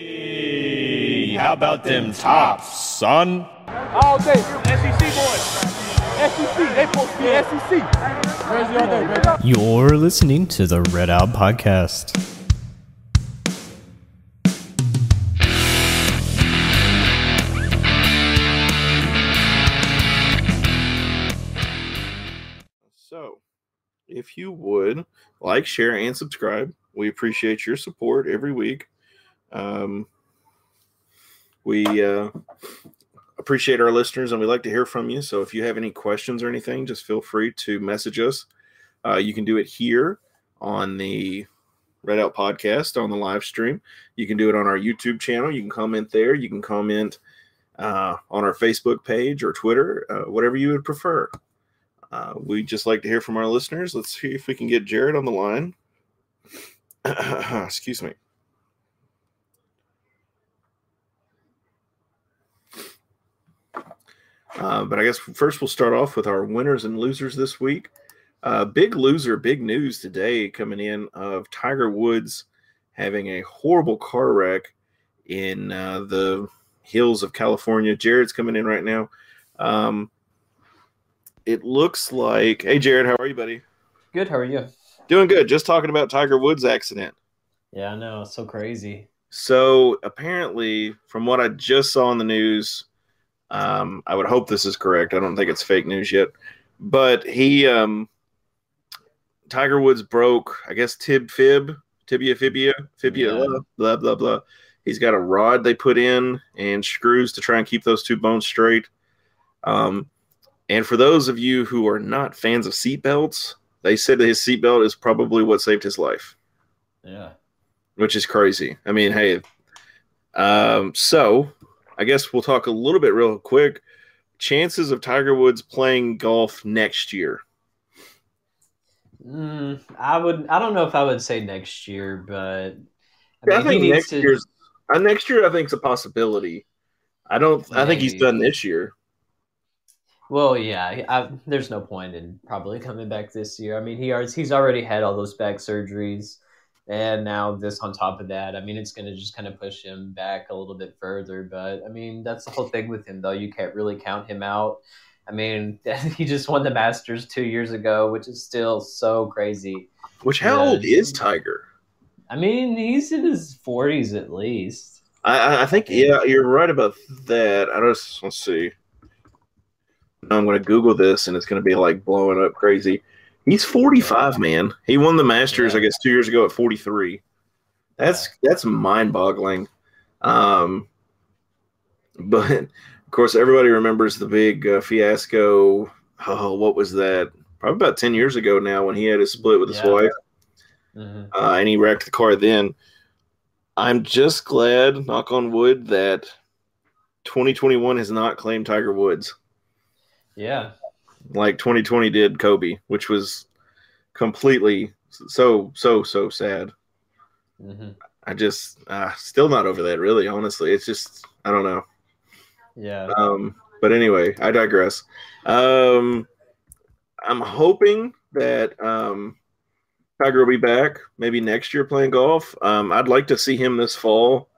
Hey, how about them tops, son? All day, SEC boys. SEC, they supposed to be SEC. Jersey all day, baby. You're listening to the Red Out Podcast. So, if you would like, share, and subscribe, we appreciate your support every week. Um, we uh, appreciate our listeners and we like to hear from you. So, if you have any questions or anything, just feel free to message us. Uh, you can do it here on the Red Out Podcast on the live stream. You can do it on our YouTube channel. You can comment there. You can comment uh, on our Facebook page or Twitter, uh, whatever you would prefer. Uh, we just like to hear from our listeners. Let's see if we can get Jared on the line. Excuse me. Uh, but I guess first we'll start off with our winners and losers this week. Uh, big loser, big news today coming in of Tiger Woods having a horrible car wreck in uh, the hills of California. Jared's coming in right now. Um, it looks like, hey, Jared, how are you, buddy? Good. How are you? Doing good. Just talking about Tiger Woods' accident. Yeah, I know. It's so crazy. So apparently, from what I just saw in the news, um, I would hope this is correct. I don't think it's fake news yet, but he, um, Tiger Woods broke, I guess, tib fib, tibia fibia, fibia, Yeah. blah, blah blah blah. He's got a rod they put in and screws to try and keep those two bones straight. Um, and for those of you who are not fans of seatbelts, they said that his seatbelt is probably what saved his life Yeah. which is crazy. I mean, hey, um, so I guess we'll talk a little bit real quick. Chances of Tiger Woods playing golf next year. Mm, I would. I don't know if I would say next year, but I, I mean, think he needs next to. year's uh, next year. I think it's a possibility. I don't. I think he's done this year. Well, yeah. I, there's no point in probably coming back this year. I mean, he already, he's already had all those back surgeries, and now this on top of that. I mean, it's going to just kind of push him back a little bit further. But I mean, that's the whole thing with him, though. You can't really count him out. I mean, he just won the Masters two years ago, which is still so crazy. Which how Yeah. old is Tiger? I mean, he's in his 40s at least. I, I- I think yeah, you're right about that. I just let's see. Now I'm going to Google this, and it's going to be like blowing up crazy. He's 45, man. He won the Masters. I guess, two years ago at 43. That's that's mind-boggling. Um, but of course, everybody remembers the big uh, fiasco. Oh, what was that? Probably about 10 years ago now, when he had a split with his Yeah. wife hmm uh, and he wrecked the car then. I'm just glad, knock on wood, that 2021 has not claimed Tiger Woods Yeah. Like 2020 did Kobe, which was completely so so so sad. hmm I just uh, still not over that. Really, honestly, it's just I don't know. Yeah. Um, but anyway, I digress. Um, I'm hoping that um, Tiger will be back maybe next year playing golf. Um, I'd like to see him this fall.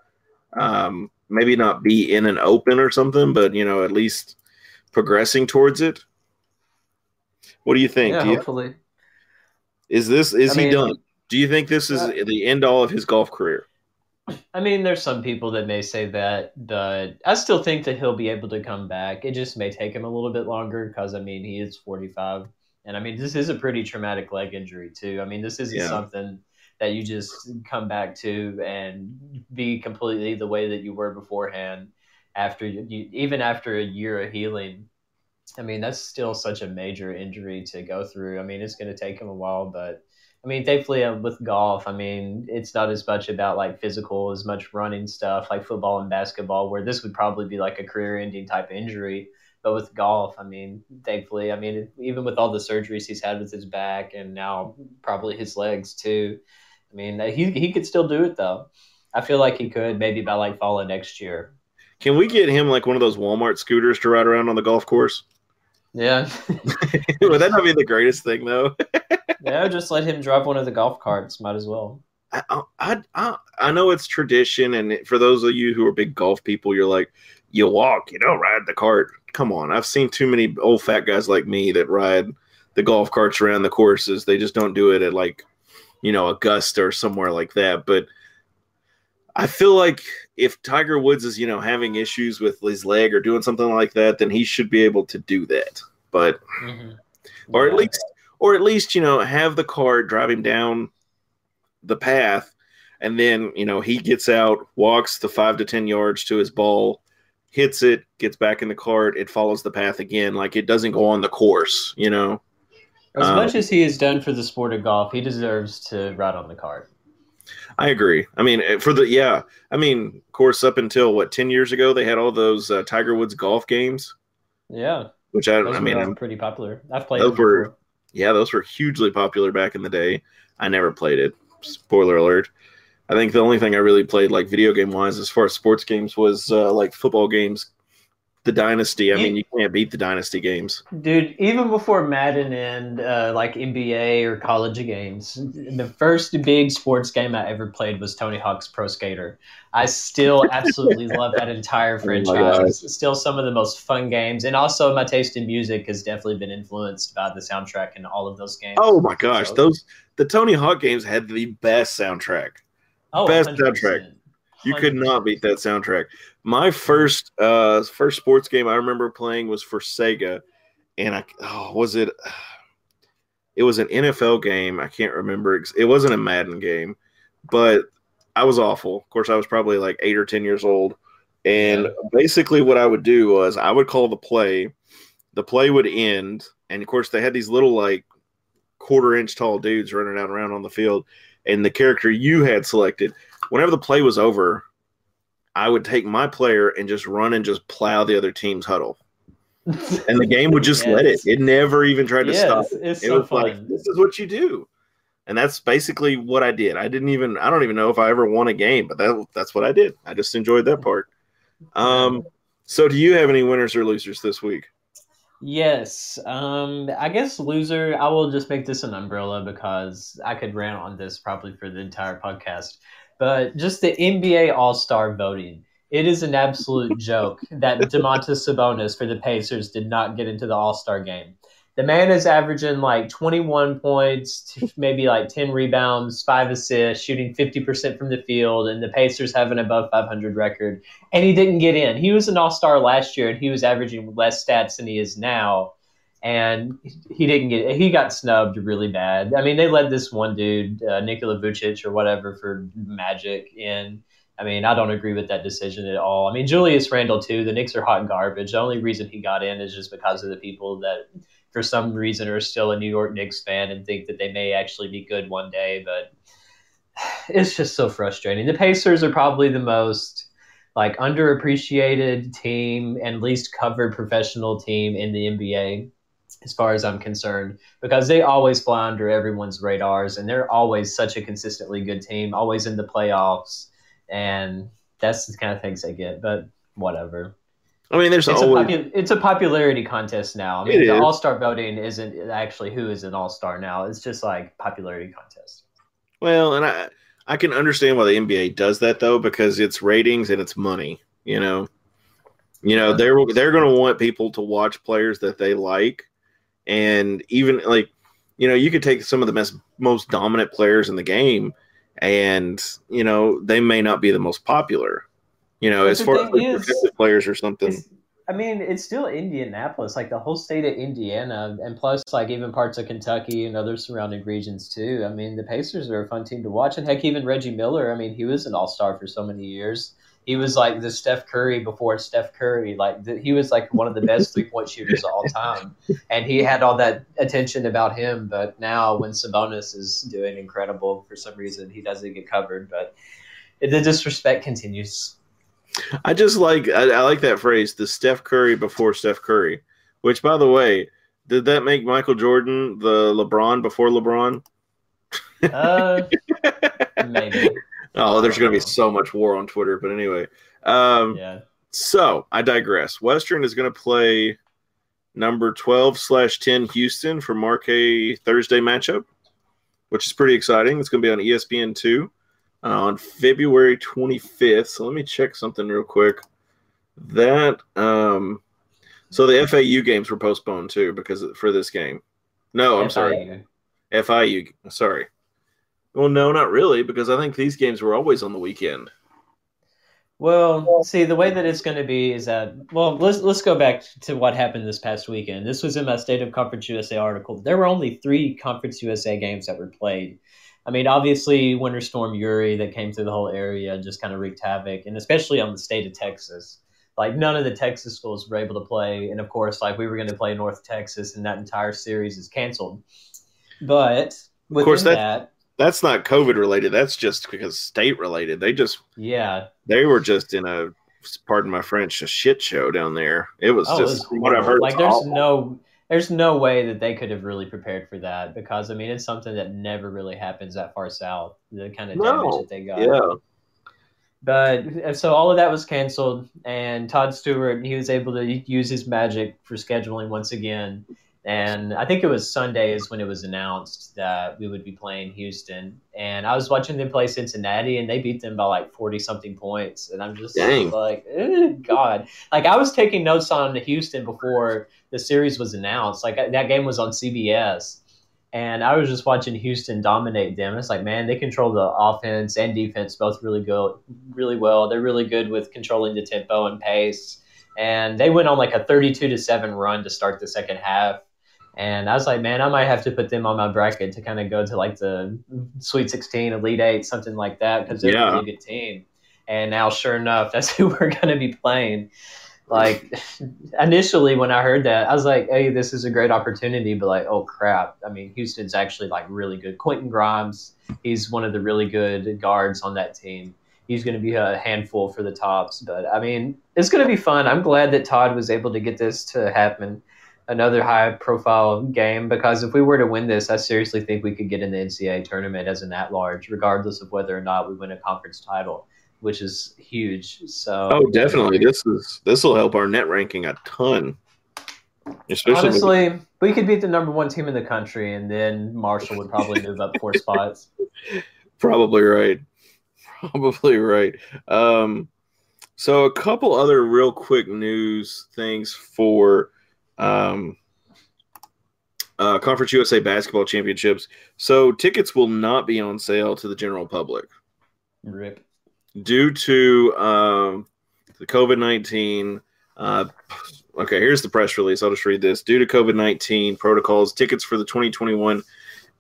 Um, maybe not be in an open or something, but you know, at least progressing towards it. What do you think? Yeah, Do you, hopefully. is this is I he mean- done? Do you think this is Uh, the end all of his golf career? I mean, there's some people that may say that, but I still think that he'll be able to come back. It just may take him a little bit longer because, I mean, he is 45. And I mean, this is a pretty traumatic leg injury, too. I mean, this isn't Yeah. something that you just come back to and be completely the way that you were beforehand after you, you even after a year of healing. I mean, that's still such a major injury to go through. I mean, it's going to take him a while, but I mean, thankfully uh, with golf, I mean, it's not as much about like physical, as much running stuff like football and basketball, where this would probably be like a career-ending type injury. But with golf, I mean, thankfully, I mean, even with all the surgeries he's had with his back and now probably his legs too, I mean, uh, he he could still do it though. I feel like he could maybe by like fall of next year. Can we get him like one of those Walmart scooters to ride around on the golf course? Yeah, Would that not be the greatest thing though? yeah. Just let him drive one of the golf carts. Might as well. I, I, I, I know it's tradition, and for those of you who are big golf people, you're like, you walk, you don't ride the cart. Come on, I've seen too many old fat guys like me that ride the golf carts around the courses. They just don't do it at like, you know, Augusta or somewhere like that. But I feel like if Tiger Woods is, you know, having issues with his leg or doing something like that, then he should be able to do that. But Mhm. or at least or at least, you know, have the cart drive him down the path and then, you know, he gets out, walks the 5 to 10 yards to his ball, hits it, gets back in the cart, it follows the path again like it doesn't go on the course, you know. As Um, much as he has done for the sport of golf, he deserves to ride on the cart. I agree. I mean, eh, for the yeah, I mean, of course, up until what ten years ago, they had all those uh, Tiger Woods golf games, Yeah, which I, those I mean, I'm- pretty popular. I've played those them were yeah, those were hugely popular back in the day. I never played it. Spoiler alert. I think the only thing I really played, like video game wise, as far as sports games, was uh, like football games. The Dynasty. I mean, you can't beat the Dynasty games. Dude, even before Madden and uh, like NBA or college games, the first big sports game I ever played was Tony Hawk's Pro Skater. I still absolutely love that entire Oh franchise. It's still some of the most fun games, and also my taste in music has definitely been influenced by the soundtrack in all of those games. Oh my gosh, So- those the Tony Hawk games had the best soundtrack. oh, best 100%. soundtrack. You could not beat that soundtrack. My first uh first sports game I remember playing was for Sega, and I oh, was it it was an NFL game. I can't remember. It wasn't a Madden game, but I was awful. Of course, I was probably like eight or ten years old, and Yeah. basically what I would do was I would call the play. The play would end, and of course they had these little like quarter inch tall dudes running out around on the field, and the character you had selected. Whenever the play was over, I would take my player and just run and just plow the other team's huddle, and the game would just let it. It never even tried to Yes, stop. It, it's it so was like this is what you do, and that's basically what I did. I didn't even I don't even know if I ever won a game, but that that's what I did. I just enjoyed that part. Um, so do you have any winners or losers this week? Yes. Um, I guess loser, I will just make this an umbrella because I could rant on this probably for the entire podcast. But just the NBA All Star voting. It is an absolute joke that Domantas Sabonis for the Pacers did not get into the All Star game. The man is averaging like 21 points, maybe like 10 rebounds, five assists, shooting 50% from the field, and the Pacers have an above 500 record and he didn't get in. He was an all star last year, and he was averaging less stats than he is now, and he didn't get. He got snubbed really bad. I mean, they led this one dude, uh, Nikola Vucic or whatever, for Magic in. I mean, I don't agree with that decision at all. I mean, Julius Randle too. The Knicks are hot garbage. The only reason he got in is just because of the people that, for some reason, are still a New York Knicks fan and think that they may actually be good one day. But it's just so frustrating. The Pacers are probably the most like underappreciated team and least covered professional team in the NBA as far as I'm concerned because they always fly under everyone's radars and they're always such a consistently good team, always in the playoffs and that's the kind of things they get, but whatever. I mean, there's It's a, always popu- it's a popularity contest now. I mean, It the. All Star voting isn't actually who is an All Star now. It's just like popularity contest. Well, and I I can understand why the NBA does that though because it's ratings and it's money. You know, you know they're they're going to want people to watch players that they like, and even like you know you could take some of the most most dominant players in the game, and you know they may not be the most popular. You know, But as far as like, is- protected players or something. I mean, it's still Indianapolis, like the whole state of Indiana, and plus, like even parts of Kentucky and other surrounding regions too. I mean, the Pacers are a fun team to watch, and heck, even Reggie Miller. I mean, he was an All Star for so many years. He was like the Steph Curry before Steph Curry. Like the, he was like one of the best three point shooters of all time, and he had all that attention about him. But now, when Sabonis is doing incredible, for some reason he doesn't get covered. But the disrespect continues. I just like I, I like that phrase, the Steph Curry before Steph Curry. Which, by the way, did that make Michael Jordan the LeBron before LeBron? Uh, maybe. Oh, there's going to be so much war on Twitter. But anyway, um, Yeah. so I digress. Western is going to play number 12 slash 10 Houston for Marquee Thursday matchup, which is pretty exciting. It's going to be on E ESPN2. on February 25th. So let me check something real quick. That um, so the FAU games were postponed too because for this game. No, I'm sorry, FIU. FIU. Sorry. Well, no, not really, because I think these games were always on the weekend. Well, see, the way that it's going to be is that well, let's let's go back to what happened this past weekend. This was in my State of Conference USA article. There were only three Conference USA games that were played. I mean, obviously, Winter Storm Uri that came through the whole area just kind of wreaked havoc, and especially on the state of Texas. Like none of the Texas schools were able to play, and of course, like we were going to play North Texas, and that entire series is canceled. But within course, that- that, That's not COVID related. That's just because state related. They just yeah, they were just in a pardon my French a shit show down there. It was Oh, it just was what I've heard. Like, there's awful. no, there's no way that they could have really prepared for that because I mean, it's something that never really happens that far south. The kind of damage No. that they got. yeah. But uh, so all of that was canceled, and Todd Stewart he was able to use his magic for scheduling once again. And I think it was Sunday is when it was announced that we would be playing Houston. And I was watching them play Cincinnati, and they beat them by like forty something points. And I'm just Dang. like, eh, God! Like I was taking notes on Houston before the series was announced. Like that game was on CBS, and I was just watching Houston dominate them. It's like, man, they control the offense and defense both really good, really well. They're really good with controlling the tempo and pace. And they went on like a 32 to 7 run to start the second half. And I was like, man, I might have to put them on my bracket to kind of go to like the Sweet 16, Elite 8, something like that, because they're Yeah. a really good team. And now, sure enough, that's who we're going to be playing. Like, initially, when I heard that, I was like, hey, this is a great opportunity. But, like, oh, crap. I mean, Houston's actually like really good. Quentin Grimes, he's one of the really good guards on that team. He's going to be a handful for the tops. But, I mean, it's going to be fun. I'm glad that Todd was able to get this to happen. Another high profile game because if we were to win this, I seriously think we could get in the NCAA tournament as an at large, regardless of whether or not we win a conference title, which is huge. So, Oh, definitely. This is this will help our net ranking a ton. Especially with- Honestly, we could beat the number one team in the country, and then Marshall would probably move up four spots. Probably right. Probably right. Um, so a couple other real quick news things for um, uh, Conference USA basketball championships. So tickets will not be on sale to the general public Rip. due to um, the COVID nineteen. Uh, okay, here's the press release. I'll just read this. Due to COVID nineteen protocols, tickets for the 2021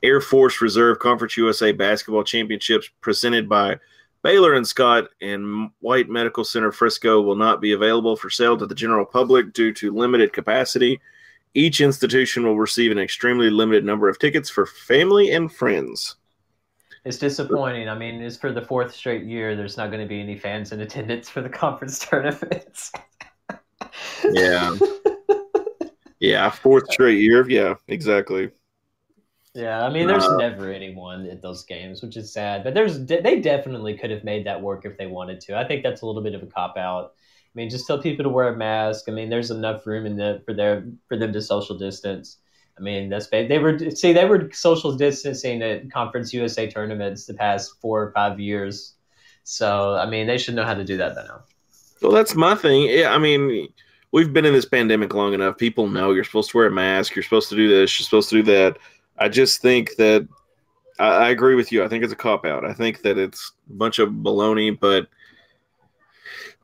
Air Force Reserve Conference USA Basketball Championships presented by Baylor and Scott and White Medical Center Frisco will not be available for sale to the general public due to limited capacity. Each institution will receive an extremely limited number of tickets for family and friends. It's disappointing. I mean, it's for the fourth straight year. There's not going to be any fans in attendance for the conference tournaments. Yeah. Yeah, fourth straight year. Yeah, exactly. Yeah, I mean, there's Uh, never anyone at those games, which is sad. But there's de- they definitely could have made that work if they wanted to. I think that's a little bit of a cop out. I mean, just tell people to wear a mask. I mean, there's enough room in the for their for them to social distance. I mean, that's they were see they were social distancing at Conference USA tournaments the past four or five years. So I mean, they should know how to do that by now. Well, that's my thing. Yeah, I mean, we've been in this pandemic long enough. People know you're supposed to wear a mask. You're supposed to do this. You're supposed to do that. I just think that I, I agree with you. I think it's a cop out. I think that it's a bunch of baloney. But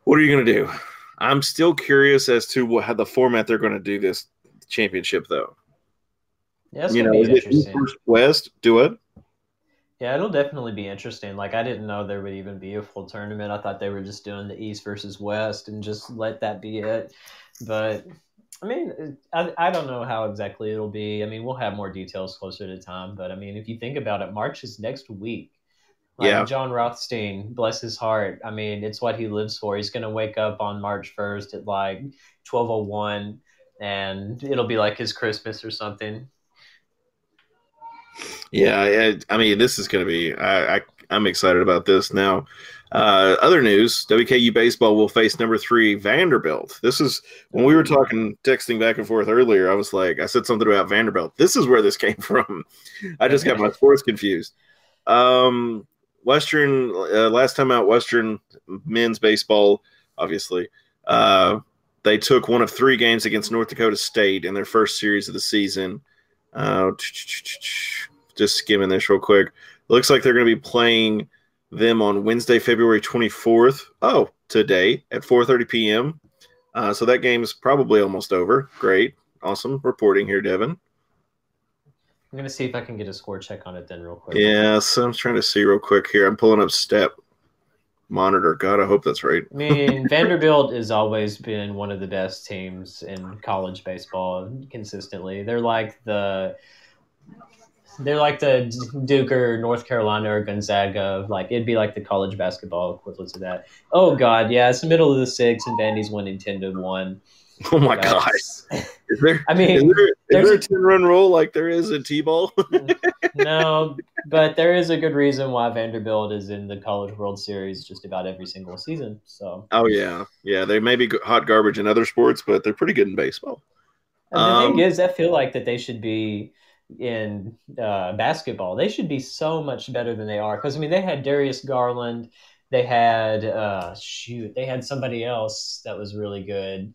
what are you going to do? I'm still curious as to what, how the format they're going to do this championship, though. Yeah, it's you know, be is it versus West? Do it. Yeah, it'll definitely be interesting. Like I didn't know there would even be a full tournament. I thought they were just doing the East versus West and just let that be it. But I mean, uh, I, I don't know how exactly it'll be. I mean, we'll have more details closer to time. But I mean, if you think about it, March is next week. Like Yeah. John Rothstein, bless his heart. I mean, it's what he lives for. He's gonna wake up on March first at like twelve oh one, and it'll be like his Christmas or something. Yeah, I, I mean, this is going to be. I, I I'm excited about this now. Uh, other news: WKU baseball will face number three Vanderbilt. This is when we were talking, texting back and forth earlier. I was like, I said something about Vanderbilt. This is where this came from. I just got my sports confused. Um, Western uh, last time out, Western men's baseball, obviously, uh, they took one of three games against North Dakota State in their first series of the season. Uh, just skimming this real quick. Looks like they're going to be playing them on Wednesday, February 24th. Oh, today at 4:30 p.m. Uh, so that game is probably almost over. Great, awesome reporting here, Devin. I'm gonna see if I can get a score check on it then, real quick. Yeah, so I'm trying to see real quick here. I'm pulling up step monitor. God, I hope that's right. I mean, Vanderbilt has always been one of the best teams in college baseball consistently. They're like the they're like the Duke or North Carolina or Gonzaga. Like it'd be like the college basketball equivalent to that. Oh God, yeah, it's the middle of the six, and Vandy's winning ten to one. Oh my god! Is there? I mean, is there, is there a- a ten run rule like there is in t-ball? no, but there is a good reason why Vanderbilt is in the College World Series just about every single season. So oh yeah, yeah. They may be hot garbage in other sports, but they're pretty good in baseball. And the Um, thing is, I feel like that they should be in uh, basketball. They should be so much better than they are. Because I mean, they had Darius Garland. They had uh, shoot. They had somebody else that was really good,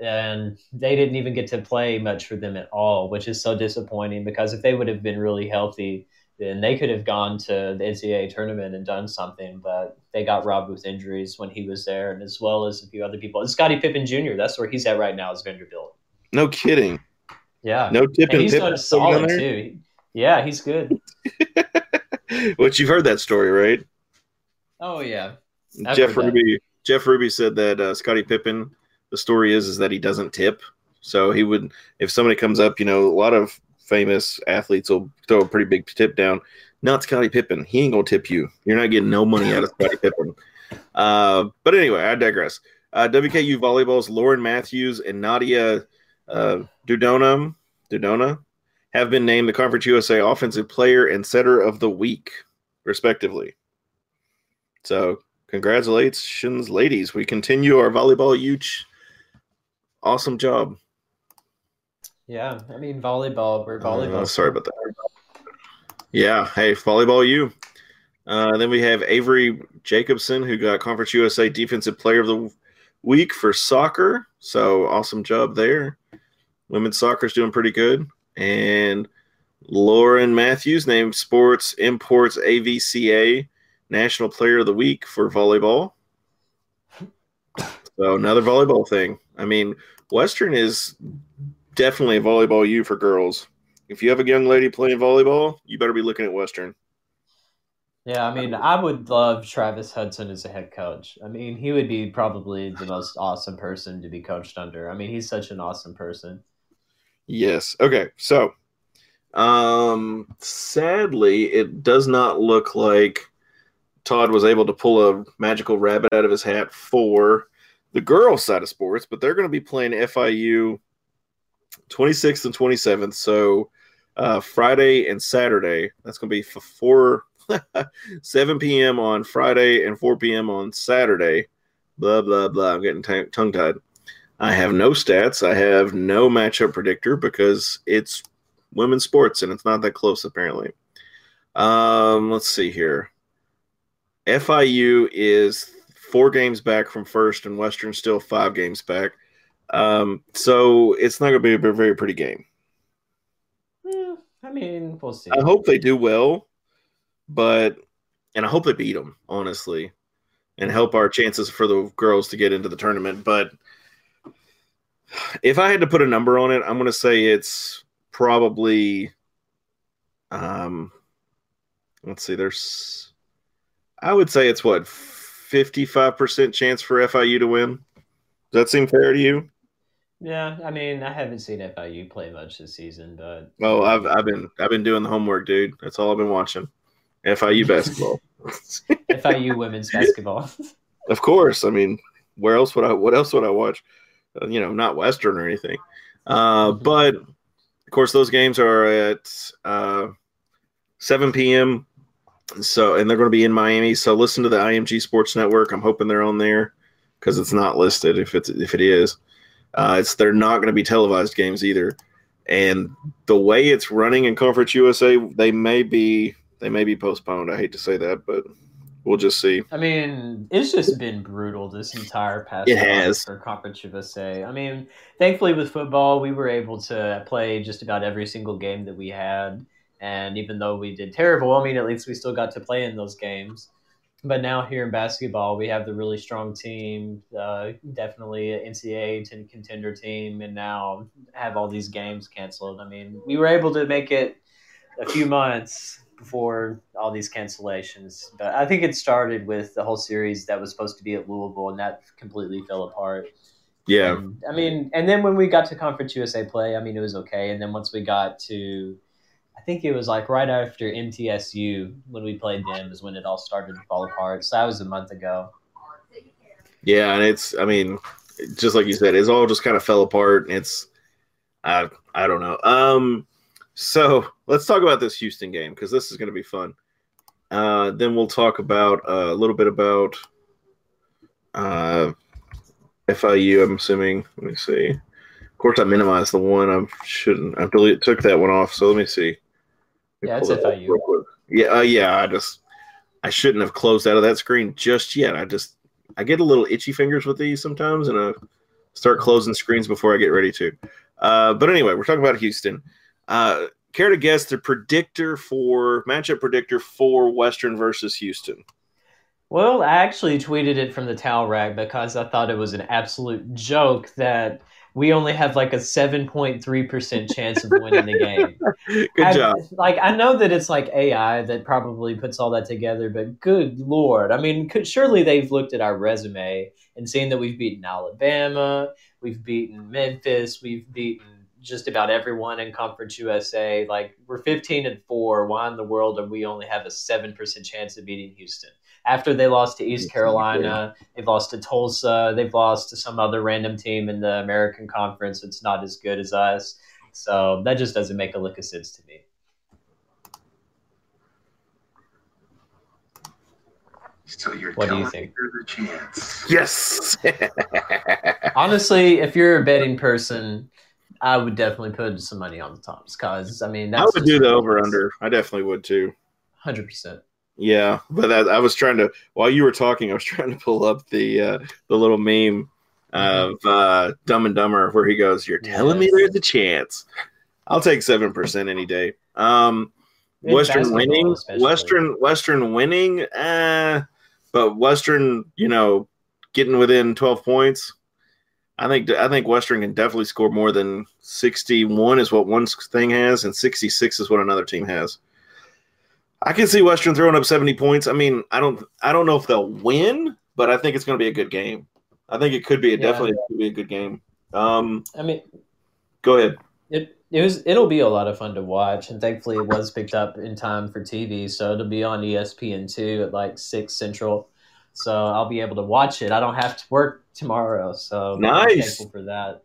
and they didn't even get to play much for them at all, which is so disappointing. Because if they would have been really healthy, then they could have gone to the NCAA tournament and done something. But they got robbed with injuries when he was there, and as well as a few other people. And Scottie Pippen Jr. That's where he's at right now. Is Vanderbilt. No kidding. Yeah. No tip And and he's done solid too. Yeah, he's good. Which you've heard that story, right? Oh yeah. I've Jeff. Ruby. Jeff Ruby said that uh, Scottie Pippen. The story is is that he doesn't tip, so he would if somebody comes up, you know, a lot of famous athletes will throw a pretty big tip down. Not Scottie Pippen. He ain't gonna tip you. You're not getting no money out of Scottie Pippen. Uh, but anyway, I digress. Uh, WKU volleyball's Lauren Matthews and Nadia uh, Dudona Dudona have been named the Conference USA Offensive Player and Setter of the Week, respectively. So, congratulations, ladies. We continue our volleyball huge. Awesome job. Yeah. I mean volleyball. We're volleyball. Uh, sorry about that. Yeah. Hey, volleyball, you. Uh, then we have Avery Jacobson, who got Conference USA Defensive Player of the Week for soccer. So awesome job there. Women's soccer is doing pretty good. And Lauren Matthews named Sports Imports AVCA National Player of the Week for volleyball. So another volleyball thing. I mean, Western is definitely a volleyball U for girls. If you have a young lady playing volleyball, you better be looking at Western. Yeah, I mean, I would love Travis Hudson as a head coach. I mean, he would be probably the most awesome person to be coached under. I mean, he's such an awesome person. Yes. Okay. So, um, sadly, it does not look like Todd was able to pull a magical rabbit out of his hat for the girls' side of sports, but they're going to be playing FIU 26th and 27th. So, uh, Friday and Saturday. That's going to be for four, 7 p.m. on Friday and 4 p.m. on Saturday. Blah, blah, blah. I'm getting t- tongue tied. I have no stats. I have no matchup predictor because it's women's sports and it's not that close apparently. Um, let's see here. FIU is four games back from first, and Western still five games back. Um, so it's not going to be a very, pretty game. Hmm, I mean, we'll see. I hope they do well, but and I hope they beat them honestly, and help our chances for the girls to get into the tournament. But if I had to put a number on it, I'm going to say it's probably, um, let's see, there's, I would say it's what 55% chance for FIU to win. Does that seem fair to you? yeah, I mean, I haven't seen FIU play much this season, but Well, I've I've been I've been doing the homework, dude. That's all I've been watching. FIU basketball. FIU women's basketball. Of course. I mean, where else would I? What else would I watch? Uh, you know, not Western or anything. Uh, but of course, those games are at uh, 7 p.m. So, and they're going to be in Miami. So, listen to the IMG Sports Network. I'm hoping they're on there because it's not listed. If it's if it is, uh, it's they're not going to be televised games either. And the way it's running in Conference USA, they may be they may be postponed. I hate to say that, but we'll just see. I mean, it's just been brutal this entire past It has. for Conference USA. I mean, thankfully with football, we were able to play just about every single game that we had, and even though we did terrible, I mean, at least we still got to play in those games. But now here in basketball, we have the really strong team, uh, definitely an NCAA contender team, and now have all these games canceled. I mean, we were able to make it a few months before all these cancellations. But I think it started with the whole series that was supposed to be at Louisville, and that completely fell apart. Yeah, And, I mean, and then when we got to Conference USA play, I mean, it was okay. And then once we got to, I think it was like right after MTSU when we played them is when it all started to fall apart. So that was a month ago. yeah, and it's I mean, just like you said, it's all just kind of fell apart, and it's I I don't know. Um, so let's talk about this Houston game because this is going to be fun. Uh, then we'll talk about uh, a little bit about uh, FIU. I'm assuming. Let me see. Of course, I minimized the one. I shouldn't. I deleted, took that one off. So let me see. Let me Yeah, it's pull that up FIU. Yeah, uh, yeah. I just I shouldn't have closed out of that screen just yet. I just I get a little itchy fingers with these sometimes, and I start closing screens before I get ready to. Uh, but anyway, we're talking about Houston. Uh, care to guess the predictor for matchup predictor for Western versus Houston? Well, I actually tweeted it from the towel rack because I thought it was an absolute joke that we only have like a 7.3% chance of winning the game. Good I- job. Like I know that it's like AI that probably puts all that together, but good lord! I mean, could, surely they've looked at our resume and seen that we've beaten Alabama, we've beaten Memphis, we've beaten just about everyone in Conference USA. Like we're fifteen and four. Why in the world are we only have a seven percent chance of beating Houston? After they lost to East Carolina, they've lost to Tulsa, they've lost to some other random team in the American Conference that's not as good as us. So that just doesn't make a lick of sense to me. So you're What do you telling think? me there's a chance. Yes. Honestly, if you're a betting person, I would definitely put some money on the Tops because I mean I would do the over under. I definitely would too. hundred percent. Yeah, but I, I was trying to while you were talking, I was trying to pull up the uh, the little meme of uh, Dumb and Dumber where he goes, "You're telling me there's a chance." I'll take seven percent any day. Um, Western winning, especially. Western Western winning, uh, but Western, you know, getting within twelve points. I think I think Western can definitely score more than sixty one is what one thing has, and sixty six is what another team has. I can see Western throwing up seventy points. I mean, I don't I don't know if they'll win, but I think it's going to be a good game. I think it could be a, Yeah. definitely could be a good game. Um, I mean, go ahead. it it was it'll be a lot of fun to watch, and thankfully it was picked up in time for TV, so it'll be on ESPN two at like six central. So I'll be able to watch it. I don't have to work tomorrow, so I'm Nice. thankful for that.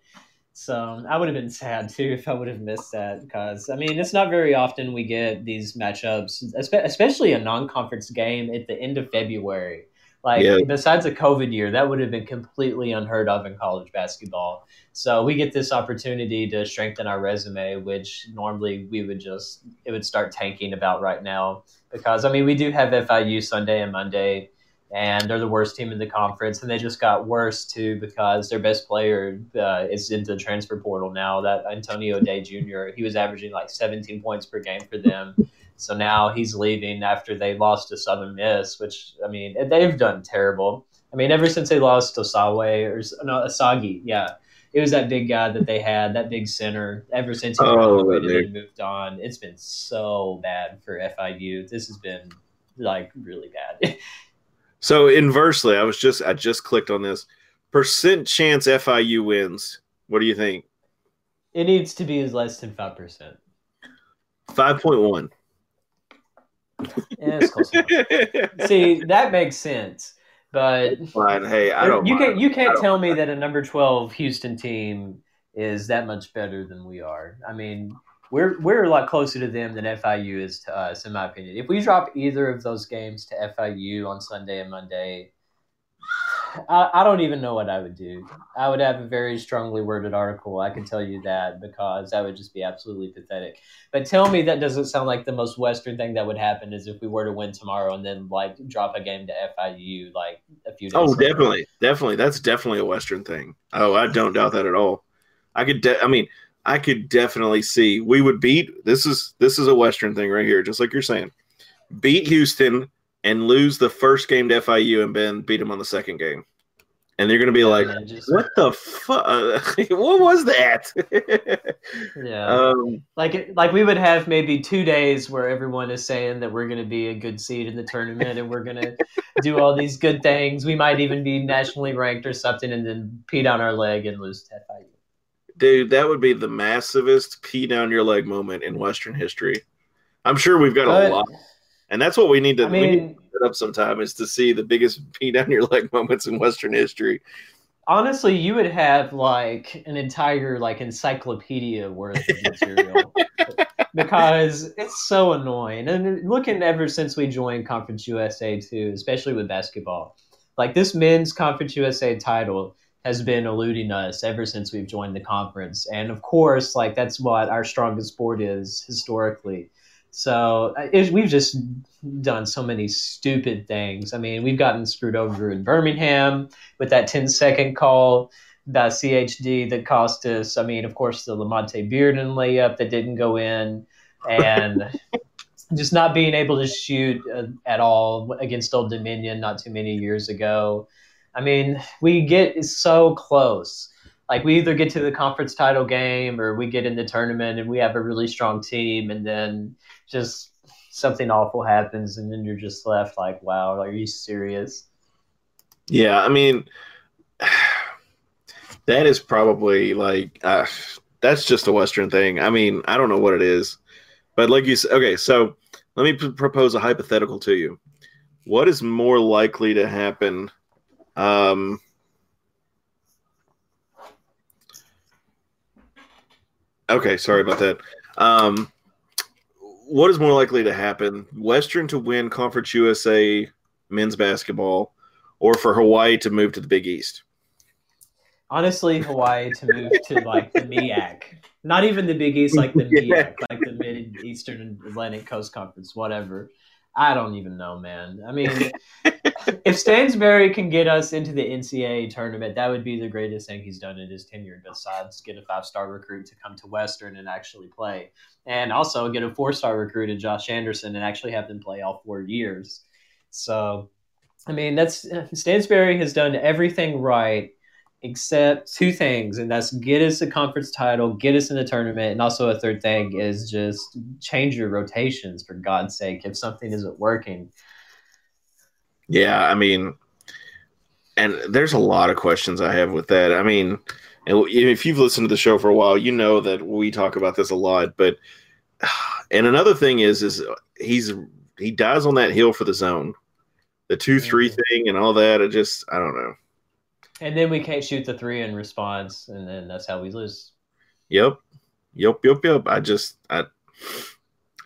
So I would have been sad too if I would have missed that because I mean it's not very often we get these matchups, especially a non-conference game at the end of February. Like Yeah. besides a COVID year, that would have been completely unheard of in college basketball. So we get this opportunity to strengthen our resume, which normally we would just it would start tanking about right now because I mean we do have FIU Sunday and Monday, and they're the worst team in the conference, and they just got worse too because their best player uh, is into the transfer portal now. That Antonio Daye Jr. he was averaging like 17 points per game for them. So now he's leaving after they lost to Southern Miss, which I mean they've done terrible. I mean ever since they lost to Sawe or no Osaghae, yeah, it was that big guy that they had, that big center. Ever since he Oh, graduated that and moved on, it's been so bad for FIU. This has been like really bad. So inversely, I was just I just clicked on this percent chance FIU wins. What do you think? it needs to be less than five percent. Five point one. Yeah, it's close enough. See, that makes sense, but Fine. Hey, I don't. you mind. can't you can't tell me that a number twelve Houston team is that much better than we are. I mean, we're we're a lot closer to them than FIU is to us, in my opinion. If we drop either of those games to FIU on Sunday and Monday, I, I don't even know what I would do. I would have a very strongly worded article. I can tell you that because that would just be absolutely pathetic. But tell me that doesn't sound like the most Western thing that would happen is if we were to win tomorrow and then like drop a game to FIU like a few days. Oh, later. definitely, definitely. That's definitely a Western thing. Oh, I don't doubt that at all. I could. De- I mean, I could definitely see we would beat. This is this is a Western thing right here, just like you're saying. Beat Houston and lose the first game to FIU and then beat them on the second game, and they're going to be like, just- "What the fuck? what was that?" yeah. um, like like we would have maybe two days where everyone is saying that we're going to be a good seed in the tournament and we're going to do all these good things. We might even be nationally ranked or something, and then pee down our leg and lose to FIU. Dude, that would be the massivest pee down your leg moment in Western history. I'm sure we've got But- a lot, and that's what we need to. I we need mean, to set up sometime is to see the biggest pee down your leg moments in Western history. honestly, you would have like an entire like encyclopedia worth of material because it's so annoying. And looking ever since we joined Conference USA too, especially with basketball, like this men's Conference USA title has been eluding us ever since we've joined the conference. And of course, like that's what our strongest sport is historically. So uh, it, we've just done so many stupid things. I mean, we've gotten screwed over in Birmingham with that 10 second call by CHD that cost us. I mean, of course, the Lamonte Bearden layup that didn't go in, and just not being able to shoot uh, at all against Old Dominion not too many years ago. I mean, we get so close. Like we either get to the conference title game or we get in the tournament and we have a really strong team, and then just something awful happens, and then you're just left like, "Wow, are you serious?" Yeah, I mean, that is probably like uh, that's just a Western thing. I mean, I don't know what it is, but like you said, okay. So let me p- propose a hypothetical to you. What is more likely to happen? Um, okay, sorry about that. Um, what is more likely to happen? Western to win Conference USA men's basketball, or for Hawaii to move to the Big East? Honestly, Hawaii to move to like the MEAC, not even the Big East, like the. MEAC, like the Mid Eastern Atlantic Coast Conference, whatever. I don't even know, man. I mean, if Stansbury can get us into the NCAA tournament, that would be the greatest thing he's done in his tenure. Besides, get a five-star recruit to come to Western and actually play, and also get a four-star recruit in Josh Anderson and actually have them play all four years. So, I mean, that's Stansbury has done everything right except two things, and that's get us a conference title, get us in the tournament, and also a third thing is just change your rotations for God's sake. If something isn't working, Yeah, I mean, and there's a lot of questions I have with that. I mean, if you've listened to the show for a while, you know that we talk about this a lot. But and another thing is, is he's he dies on that hill for the zone, the two three Mhm. thing and all that. It just I don't know. and then we can't shoot the three in response, and then that's how we lose. Yep, yep, yep, yep. I just I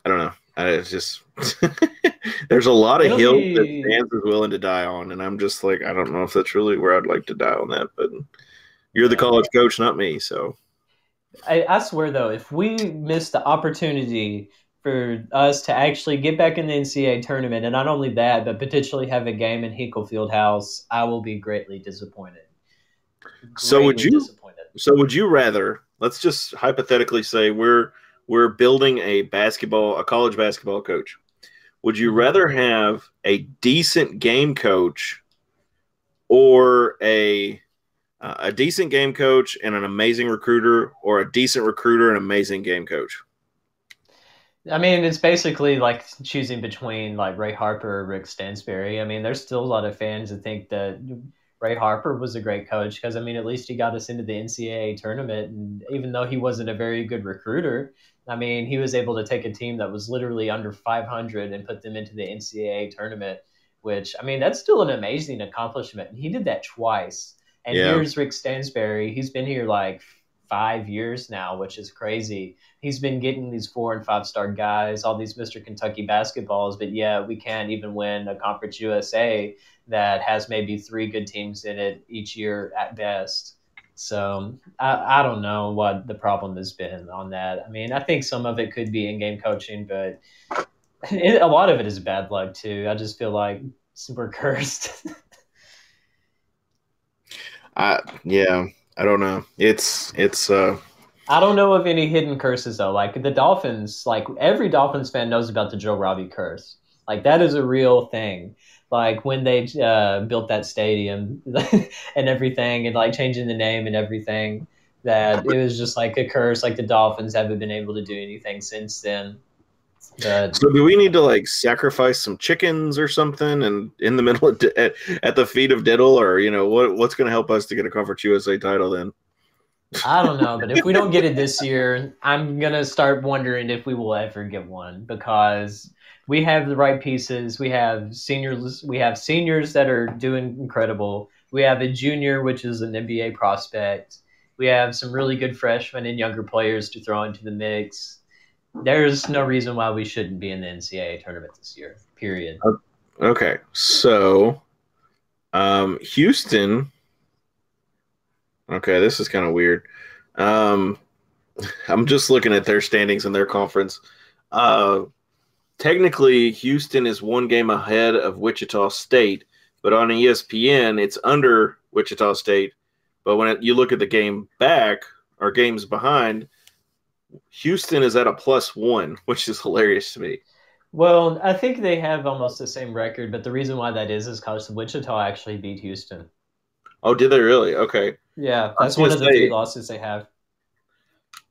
I don't know. I it's just there's a lot of hill be- that fans is willing to die on, and I'm just like I don't know if that's really where I'd like to die on that. But you're the college coach, not me. So I, I swear though, if we miss the opportunity for us to actually get back in the NCAA tournament, and not only that, but potentially have a game in Hinkle Fieldhouse, I will be greatly disappointed. So would you- Disappointed. so would you rather? Let's just hypothetically say we're we're building a basketball a college basketball coach. Would you rather have a decent game coach or a uh, a decent game coach and an amazing recruiter, or a decent recruiter and amazing game coach? I mean, it's basically like choosing between like Ray Harper or Rick Stansbury. I mean, there's still a lot of fans that think that Ray Harper was a great coach because I mean, at least he got us into the NCAA tournament, and even though he wasn't a very good recruiter, I mean, he was able to take a team that was literally under 500 and put them into the NCAA tournament. Which I mean, that's still an amazing accomplishment. And he did that twice. And Yeah. here's Rick Stansbury. He's been here like five years now, which is crazy. He's been getting these four and five star guys, all these Mr. Kentucky basketballs, but yeah, we can't even win a Conference USA that has maybe three good teams in it each year at best. So I, I don't know what the problem has been on that. I mean, I think some of it could be in game coaching, but it, a lot of it is bad luck too. I just feel like we're cursed. I yeah, I don't know. It's it's uh I don't know of any hidden curses though. Like the Dolphins, like every Dolphins fan knows about the Joe Robbie curse. Like that is a real thing. Like when they uh, built that stadium and everything, and like changing the name and everything, that it was just like a curse. Like the Dolphins haven't been able to do anything since then. But, so do we need to like sacrifice some chickens or something and in the middle of at, at the feet of Diddle or you know what what's going to help us to get a Conference USA title then? I don't know, but if we don't get it this year, I'm gonna start wondering if we will ever get one because we have the right pieces. We have seniors. We have seniors that are doing incredible. We have a junior, which is an NBA prospect. We have some really good freshmen and younger players to throw into the mix. There's no reason why we shouldn't be in the NCAA tournament this year. Period. Okay, so um, Houston. Okay, this is kind of weird. Um, I'm just looking at their standings in their conference. Uh, technically Houston is one game ahead of Wichita State, but on ESPN it's under Wichita State. But when it, you look at the game back or games behind, Houston is at a plus one, which is hilarious to me. Well, I think they have almost the same record, but the reason why that is is because Wichita actually beat Houston. Oh, did they really? Okay. Yeah, that's one of the three losses they have.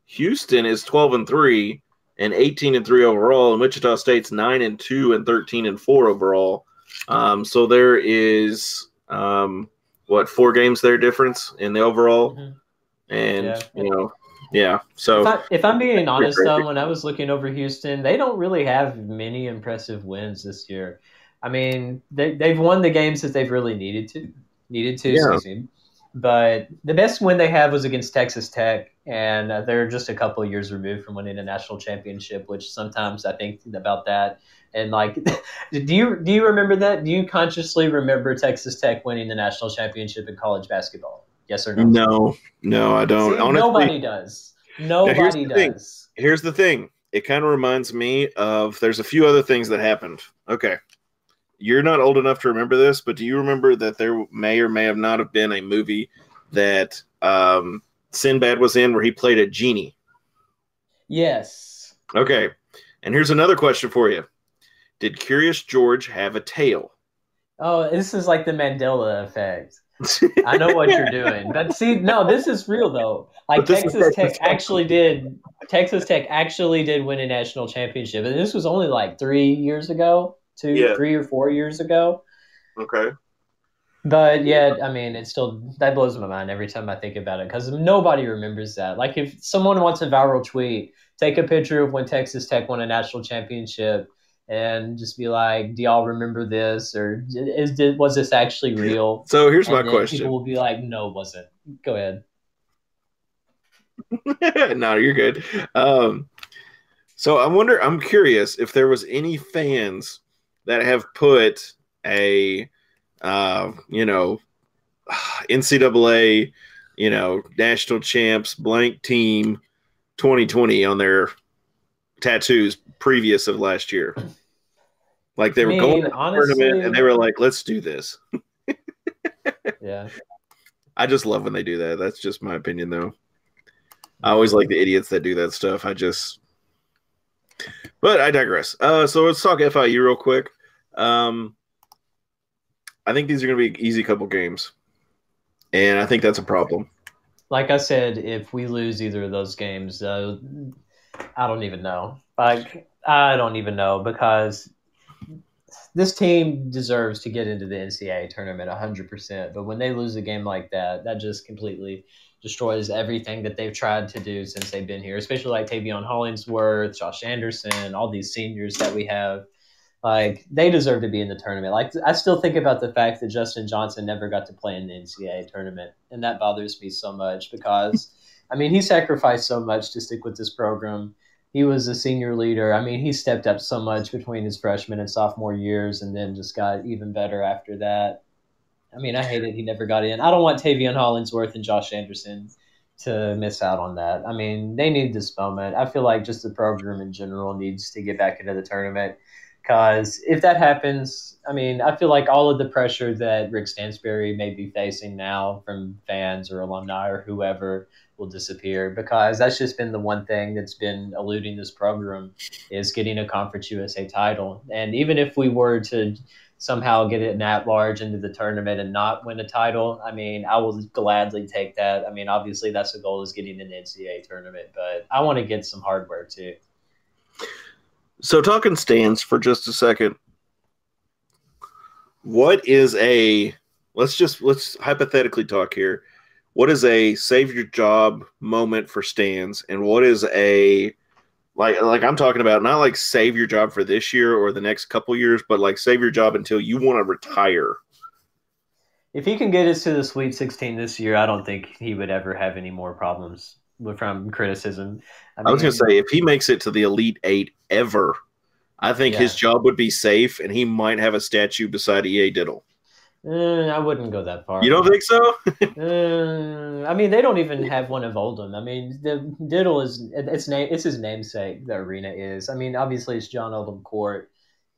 Houston is twelve and three, and 18 and 3 overall and wichita state's 9 and 2 and 13 and 4 overall um, so there is um, what four games there difference in the overall mm-hmm. and yeah. you know yeah so if, I, am being honest though when i was looking over houston they don't really have many impressive wins this year i mean they, they've won the games that they've really needed to needed to yeah. But the best win they have was against texas tech and uh, they're just a couple years removed from winning a national championship, which sometimes I think about that. And like, do you do you remember that? Do you consciously remember Texas Tech winning the national championship in college basketball? Yes or no? No, no, I don't. See, Honestly, nobody does. Nobody here's does. Thing. Here's the thing. It kind of reminds me of. There's a few other things that happened. Okay, you're not old enough to remember this, but do you remember that there may or may have not have been a movie that um, Sinbad was in where he played a genie? Yes. Okay. And here's another question for you. Did Curious George have a tail? Oh, this is like the Mandela effect. I know what you're doing. But see, no, this is real though. Like Texas Tech actually did Texas Tech actually did win a national championship. And this was only like three years ago, two, yeah. three or four years ago. Okay. But yeah, I mean, it still that blows my mind every time I think about it because nobody remembers that. Like, if someone wants a viral tweet, take a picture of when Texas Tech won a national championship and just be like, "Do y'all remember this?" or "Is did, was this actually real?" So here's and my question: People will be like, "No, it wasn't." Go ahead. no, you're good. Um, so I wonder. I'm curious if there was any fans that have put a uh, you know, NCAA, you know, national champs, blank team 2020 on their tattoos previous of last year. Like they I were mean, going to honestly, tournament and they were like, let's do this. yeah. I just love when they do that. That's just my opinion though. I always like the idiots that do that stuff. I just but I digress. Uh, so let's talk FIU real quick. Um, I think these are going to be easy couple games, and I think that's a problem. Like I said, if we lose either of those games, uh, I don't even know. Like I don't even know because this team deserves to get into the NCAA tournament 100%. But when they lose a game like that, that just completely destroys everything that they've tried to do since they've been here, especially like Taveion Hollingsworth, Josh Anderson, all these seniors that we have. Like they deserve to be in the tournament. Like I still think about the fact that Justin Johnson never got to play in the NCAA tournament, and that bothers me so much because I mean, he sacrificed so much to stick with this program. He was a senior leader. I mean, he stepped up so much between his freshman and sophomore years, and then just got even better after that. I mean, I hate it. He never got in. I don't want Taveion Hollingsworth and Josh Anderson to miss out on that. I mean, they need this moment. I feel like just the program in general needs to get back into the tournament. Because if that happens, I mean, I feel like all of the pressure that Rick Stansbury may be facing now from fans or alumni or whoever will disappear. Because that's just been the one thing that's been eluding this program is getting a Conference USA title. And even if we were to somehow get it at large into the tournament and not win a title, I mean, I will gladly take that. I mean, obviously that's the goal is getting an NCAA tournament, but I want to get some hardware too. So talking stands for just a second. What is a let's just let's hypothetically talk here. What is a save your job moment for stands and what is a like like I'm talking about not like save your job for this year or the next couple years, but like save your job until you want to retire. If he can get us to the Sweet 16 this year, I don't think he would ever have any more problems from criticism. I, mean, I was going to say if he makes it to the Elite Eight ever, I think yeah. his job would be safe, and he might have a statue beside EA Diddle. Uh, I wouldn't go that far. You don't think so? uh, I mean, they don't even have one of Oldham. I mean, the Diddle is its name. It's his namesake. The arena is. I mean, obviously it's John Oldham Court,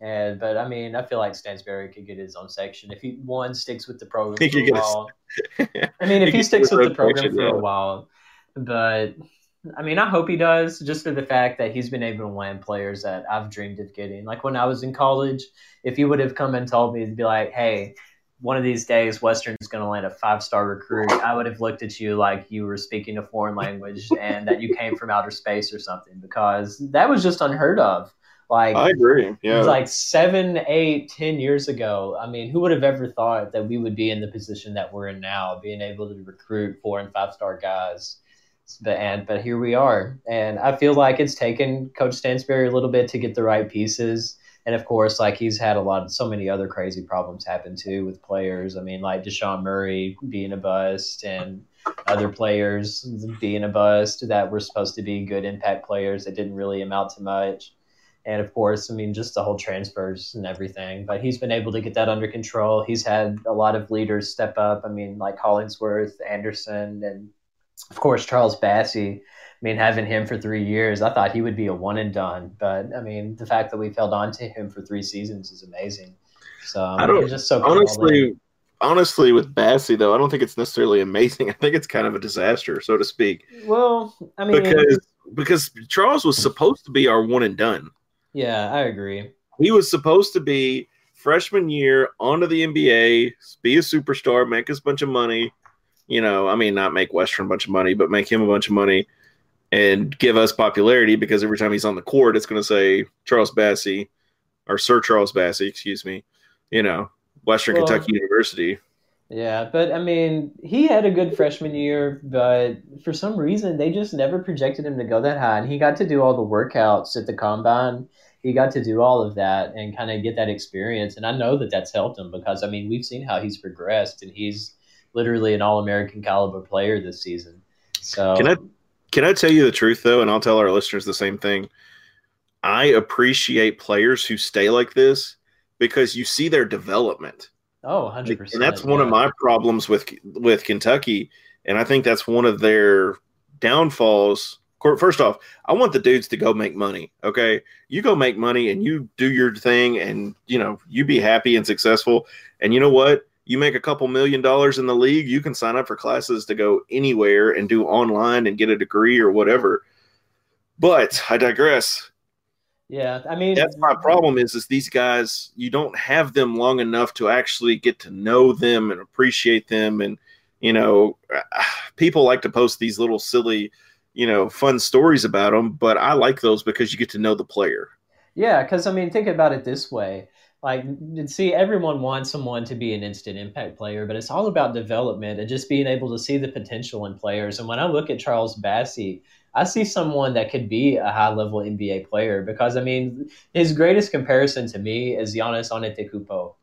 and but I mean, I feel like Stansbury could get his own section if he one sticks with the program for a while. I mean, if he, he sticks with the program for yeah. a while, but I mean, I hope he does, just for the fact that he's been able to land players that I've dreamed of getting. Like when I was in college, if you would have come and told me to be like, "Hey, one of these days Western's going to land a five star recruit, I would have looked at you like you were speaking a foreign language and that you came from outer space or something because that was just unheard of. Like I agree. Yeah. It was like seven, eight, ten years ago. I mean, who would have ever thought that we would be in the position that we're in now, being able to recruit four and five star guys? But and but here we are, and I feel like it's taken Coach Stansbury a little bit to get the right pieces and of course, like he's had a lot of so many other crazy problems happen too with players. I mean, like Deshaun Murray being a bust and other players being a bust that were supposed to be good impact players that didn't really amount to much. And of course, I mean, just the whole transfers and everything. But he's been able to get that under control. He's had a lot of leaders step up. I mean, like Hollingsworth, Anderson, and of course, Charles Bassey mean, having him for three years, I thought he would be a one and done. But I mean, the fact that we've held on to him for three seasons is amazing. So I don't just so honestly. Honestly, with Bassey though, I don't think it's necessarily amazing. I think it's kind of a disaster, so to speak. Well, I mean, because because Charles was supposed to be our one and done. Yeah, I agree. He was supposed to be freshman year onto the NBA, be a superstar, make us a bunch of money. You know, I mean, not make Western a bunch of money, but make him a bunch of money and give us popularity because every time he's on the court, it's going to say Charles Bassey or Sir Charles Bassey, excuse me, you know, Western well, Kentucky University. Yeah, but I mean, he had a good freshman year, but for some reason, they just never projected him to go that high. And he got to do all the workouts at the combine. He got to do all of that and kind of get that experience. And I know that that's helped him because, I mean, we've seen how he's progressed, and he's literally an All American caliber player this season. So, can I can I tell you the truth though, and I'll tell our listeners the same thing. I appreciate players who stay like this because you see their development. Oh, 100%. And that's one yeah. of my problems with with Kentucky, and I think that's one of their downfalls. First off, I want the dudes to go make money. Okay, you go make money and you do your thing, and you know you be happy and successful. And you know what? You make a couple million dollars in the league, you can sign up for classes to go anywhere and do online and get a degree or whatever. But I digress. Yeah, I mean that's my problem is is these guys you don't have them long enough to actually get to know them and appreciate them and you know people like to post these little silly you know fun stories about them but I like those because you get to know the player. Yeah, cuz I mean think about it this way like see everyone wants someone to be an instant impact player but it's all about development and just being able to see the potential in players. And when i look at charles bassey i see someone that could be a high level nba player because i mean his greatest comparison to me is Giannis Antetokounmpo.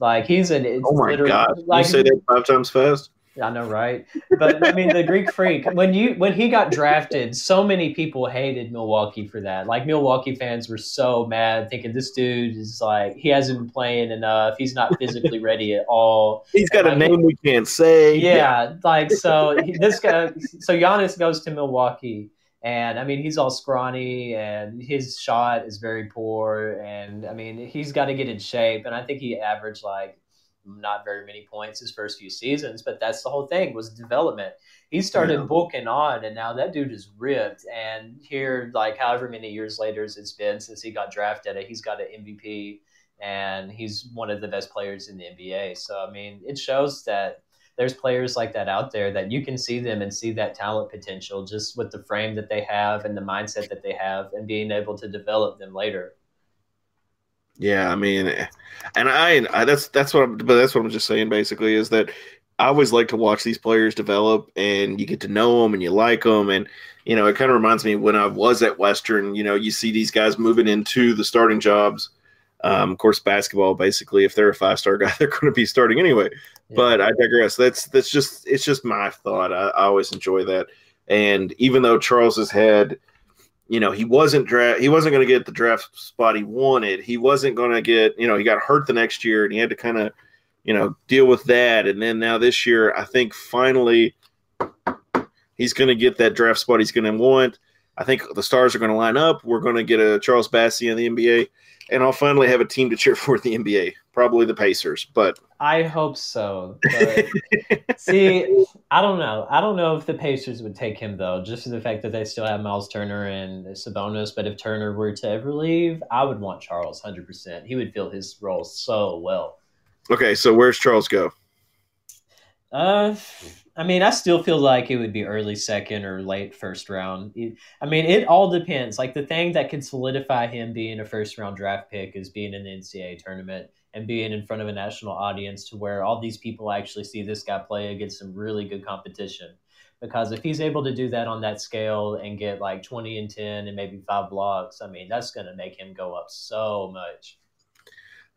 like he's an oh my god like, you say that five times fast I know, right? But I mean, the Greek Freak when you when he got drafted, so many people hated Milwaukee for that. Like Milwaukee fans were so mad, thinking this dude is like he hasn't been playing enough. He's not physically ready at all. He's got a Like, name we can't say. Yeah, like so he- this guy. So Giannis goes to Milwaukee, and I mean he's all scrawny, and his shot is very poor, and I mean he's got to get in shape, and I think he averaged like not very many points his first few seasons, but that's the whole thing was development. He started Yeah. booking on, and now that dude is ripped. And here, like however many years later it's been since he got drafted, he's got an MVP, and he's one of the best players in the NBA. So I mean, it shows that there's players like that out there that you can see them and see that talent potential just with the frame that they have and the mindset that they have and being able to develop them later. Yeah, I mean, and I, I that's that's what I'm, but that's what I'm just saying basically is that I always like to watch these players develop, and you get to know them and you like them, and you know it kind of reminds me when I was at Western. You know, you see these guys moving into the starting jobs. Um, of course, basketball basically, if they're a five star guy, they're going to be starting anyway. Yeah. But I digress. That's that's just it's just my thought. I, I always enjoy that, and even though Charles has had you know he wasn't draft he wasn't going to get the draft spot he wanted. He wasn't going to get you know he got hurt the next year and he had to kind of you know deal with that. And then now this year i think finally he's going to get that draft spot he's going to want i think the stars are going to line up we're going to get a charles Bassey in the nba and i'll finally have a team to cheer for in the nba probably the pacers but I hope so. But see, I don't know. I don't know if the Pacers would take him though, just for the fact that they still have Myles Turner and Sabonis. But if Turner were to ever leave, I would want Charles hundred percent. He would fill his role so well. okay so where's charles go Uh, I mean, I still feel like it would be early second or late first round. I mean, it all depends. Like the thing that could solidify him being a first round draft pick is being in the NCAA tournament and being in front of a national audience to where all these people actually see this guy play against some really good competition. Because if he's able to do that on that scale and get like 20 and 10 and maybe five blocks, I mean, that's going to make him go up so much.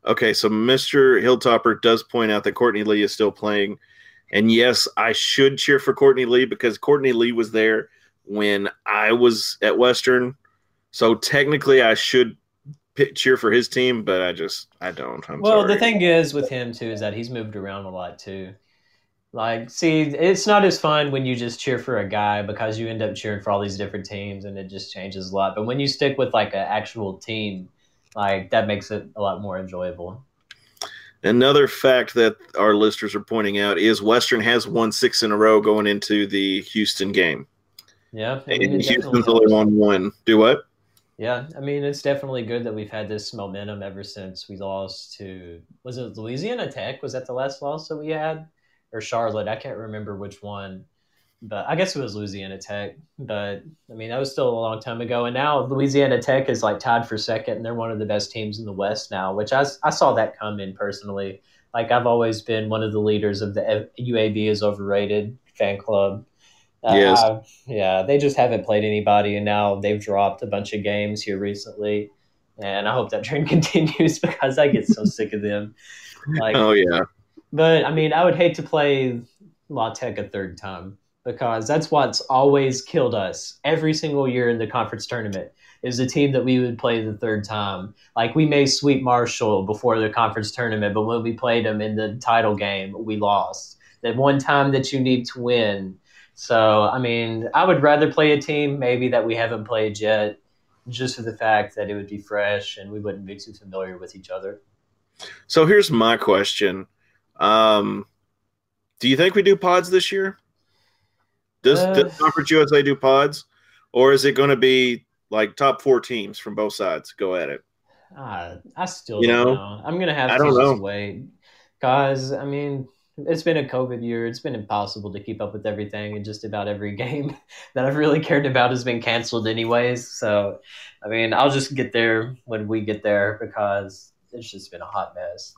Okay, so Mr. Hilltopper does point out that Courtney Lee is still playing. And yes, I should cheer for Courtney Lee because Courtney Lee was there when I was at Western. So technically, I should cheer for his team, but I just, I don't. I'm well, sorry. the thing is with him too is that he's moved around a lot too. Like, see, it's not as fun when you just cheer for a guy because you end up cheering for all these different teams and it just changes a lot. But when you stick with like an actual team, like that makes it a lot more enjoyable. Another fact that our listeners are pointing out is Western has won six in a row going into the Houston game. Yeah, I mean, And Houston's only won one. Do what? Yeah, I mean, it's definitely good that we've had this momentum ever since we lost to was it Louisiana Tech? Was that the last loss that we had, or Charlotte? I can't remember which one, but I guess it was Louisiana Tech. But I mean, that was still a long time ago, and now Louisiana Tech is like tied for second, and they're one of the best teams in the West now. Which I I saw that come in personally. Like I've always been one of the leaders of the UAB is overrated fan club. Yes. Uh, yeah, they just haven't played anybody, and now they've dropped a bunch of games here recently. And I hope that trend continues because I get so sick of them. Like, Oh, yeah. but I mean, I would hate to play La Tech a third time because that's what's always killed us every single year in the conference tournament is the team that we would play the third time. Like we may sweep Marshall before the conference tournament, but when we played them in the title game, we lost. That one time that you need to win. So I mean, I would rather play a team maybe that we haven't played yet, just for the fact that it would be fresh and we wouldn't be too familiar with each other. So here's my question. Um, do you think we do pods this year? Does, Uh, does Conference USA do pods? Or is it going to be like top four teams from both sides go at it? Uh, I still You don't know, know. I'm gonna have I to don't just know. wait, guys. I mean, it's been a COVID year. It's been impossible to keep up with everything, and just about every game that I've really cared about has been canceled, anyways. So, I mean, I'll just get there when we get there because it's just been a hot mess.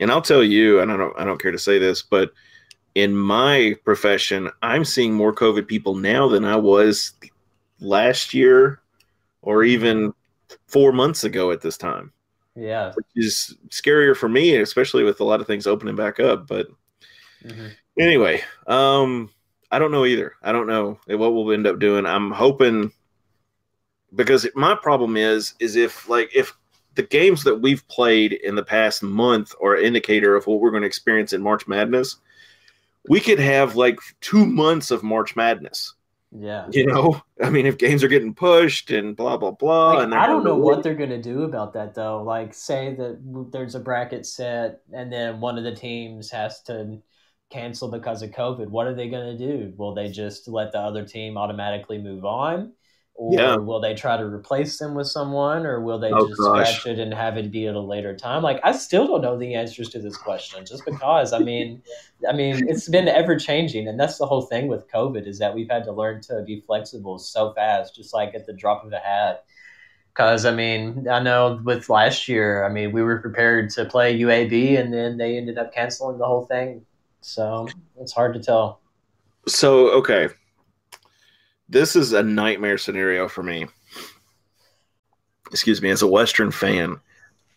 And I'll tell you, I don't, I don't care to say this, but in my profession, I'm seeing more COVID people now than I was last year, or even four months ago at this time. Yeah. Which is scarier for me, especially with a lot of things opening back up. But Mhm. Anyway, um, I don't know either. I don't know what we'll end up doing. I'm hoping because my problem is is if like if the games that we've played in the past month are an indicator of what we're going to experience in March Madness, we could have like two months of March Madness. Yeah. You know, I mean, if games are getting pushed and blah blah blah, Like, and I don't know what they're gonna do about that though. Like, say that there's a bracket set, and then one of the teams has to cancel because of COVID. What are they gonna do? Will they just let the other team automatically move on, or Yeah. will they try to replace them with someone, or will they Oh, just gosh. scratch it and have it be at a later time? Like, I still don't know the answers to this question, just because. I mean, I mean, it's been ever changing, and that's the whole thing with COVID is that we've had to learn to be flexible so fast, just like at the drop of a hat. Because I mean, I know with last year, I mean, we were prepared to play UAB, and then they ended up canceling the whole thing. So it's hard to tell. So okay, this is a nightmare scenario for me. Excuse me, as a Western fan,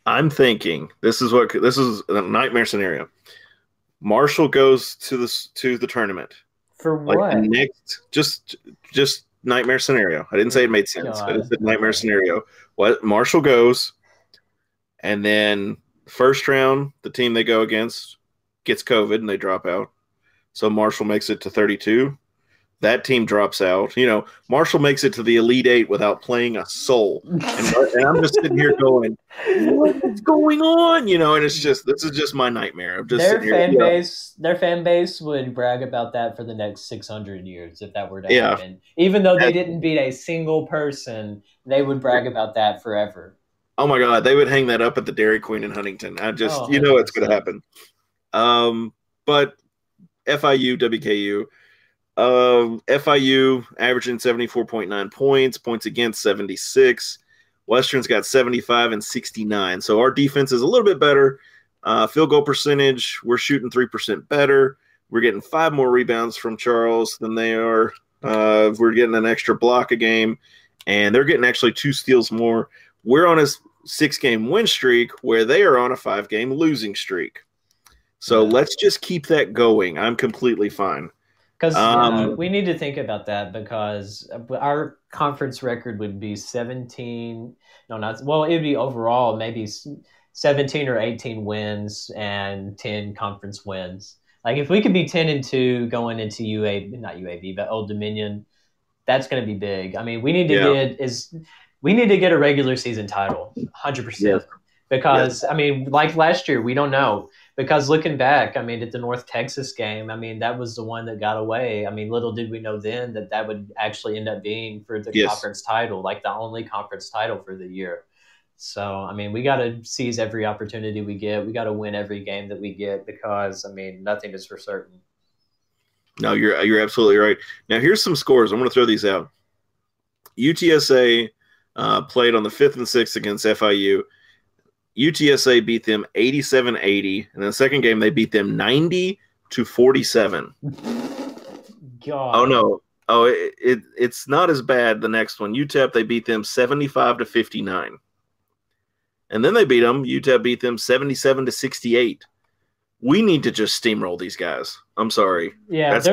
I'm thinking this is what this is a nightmare scenario. Marshall goes to this to the tournament. For Like what? the next, just just nightmare scenario. I didn't say it made sense. I just said nightmare God. scenario. What Marshall goes, and then first round, the team they go against gets COVID and they drop out. So Marshall makes it to 32. That team drops out. You know, Marshall makes it to the Elite Eight without playing a soul. And, and I'm just sitting here going, what's going on? You know, and it's just, this is just my nightmare. I'm just their here. fan you know, base, their fan base would brag about that for the next six hundred years if that were to Yeah. happen. Even though they didn't beat a single person, they would brag about that forever. Oh my god, they would hang that up at the Dairy Queen in Huntington. I just Oh, you know it's going to happen. Um, but FIU WKU, um, FIU averaging seventy four point nine points, points against seventy six. Western's got seventy five and sixty nine. So our defense is a little bit better. Uh, field goal percentage, we're shooting three percent better. We're getting five more rebounds from Charles than they are. Uh, we're getting an extra block a game, and they're getting actually two steals more. We're on a six game win streak where they are on a five game losing streak. So let's just keep that going. I'm completely fine. Because Um, we need to think about that because our conference record would be 17. No, not well. It would be overall maybe 17 or 18 wins and 10 conference wins. Like if we could be 10 and two going into UAB, not UAB, but Old Dominion, that's going to be big. I mean, we need to Yeah. get is we need to get a regular season title, 100. percent Because I mean, like last year, we don't know because looking back, I mean, at the North Texas game, I mean, that was the one that got away. I mean, little did we know then that that would actually end up being for the Yes. conference title, like the only conference title for the year. So, I mean, we got to seize every opportunity we get. We got to win every game that we get because, I mean, nothing is for certain. No, you're you're absolutely right. Now here's some scores. I'm going to throw these out. UTSA uh, played on the fifth and sixth against FIU. UTSA beat them 87-80, and the second game they beat them 90 to 47. God. Oh no. Oh, it, it it's not as bad. The next one, UTEP, they beat them seventy-five to fifty-nine, and then they beat them. UTEP beat them seventy-seven to sixty-eight. We need to just steamroll these guys. I'm sorry. Yeah, this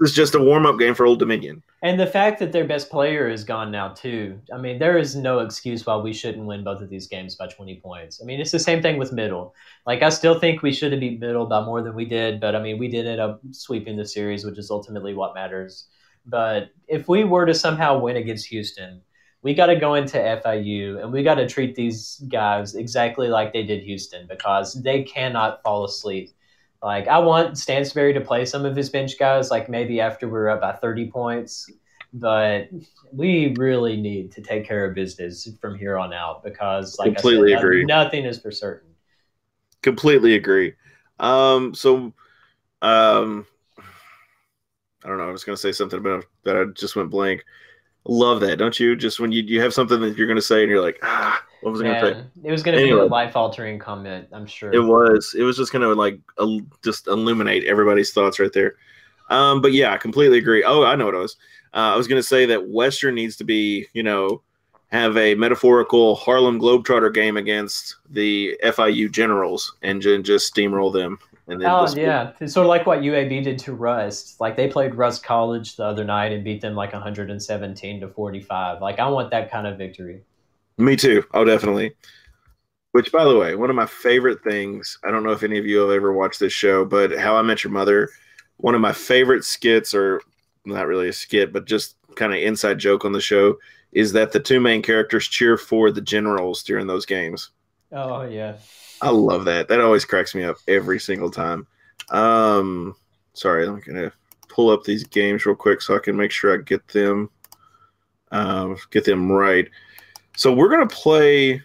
is just a warm-up game for Old Dominion. And the fact that their best player is gone now too. I mean, there is no excuse why we shouldn't win both of these games by 20 points. I mean, it's the same thing with Middle. Like I still think we should have beat Middle by more than we did, but I mean, we did end up sweeping the series, which is ultimately what matters. But if we were to somehow win against Houston, we got to go into FIU and we got to treat these guys exactly like they did Houston because they cannot fall asleep. Like I want Stansbury to play some of his bench guys, like maybe after we're up by 30 points. But we really need to take care of business from here on out because, like Completely I said, agree. nothing is for certain. Completely agree. Um, so, um, I don't know. I was going to say something about that. I just went blank. Love that, don't you? Just when you you have something that you're going to say and you're like, ah, what was I going to say? It was going to be a life-altering comment, I'm sure. It was. It was just going to like just illuminate everybody's thoughts right there. Um, but yeah, I completely agree. Oh, I know what it was. Uh, I was going to say that Western needs to be, you know, have a metaphorical Harlem Globetrotter game against the FIU Generals and ju- just steamroll them. And then Oh yeah, it's sort of like what UAB did to Rust. Like they played Rust College the other night and beat them like 117 to 45. Like I want that kind of victory. Me too. Oh, definitely. Which, by the way, one of my favorite things. I don't know if any of you have ever watched this show, but How I Met Your Mother. One of my favorite skits, or not really a skit, but just kind of inside joke on the show, is that the two main characters cheer for the generals during those games. Oh yeah. I love that. That always cracks me up every single time. Um, sorry, I'm gonna pull up these games real quick so I can make sure I get them, um, get them right. So we're gonna play.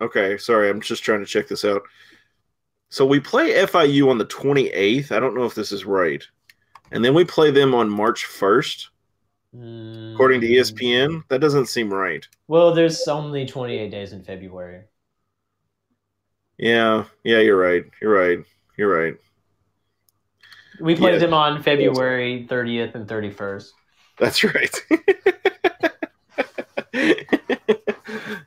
Okay, sorry, I'm just trying to check this out. So we play FIU on the 28th. I don't know if this is right, and then we play them on March 1st, according to E Mm, ESPN. That doesn't seem right. Well, there's only 28 days in February. Yeah, yeah, you're right. You're right. You're right. We played Yeah. them on February 30th and 31st. That's right.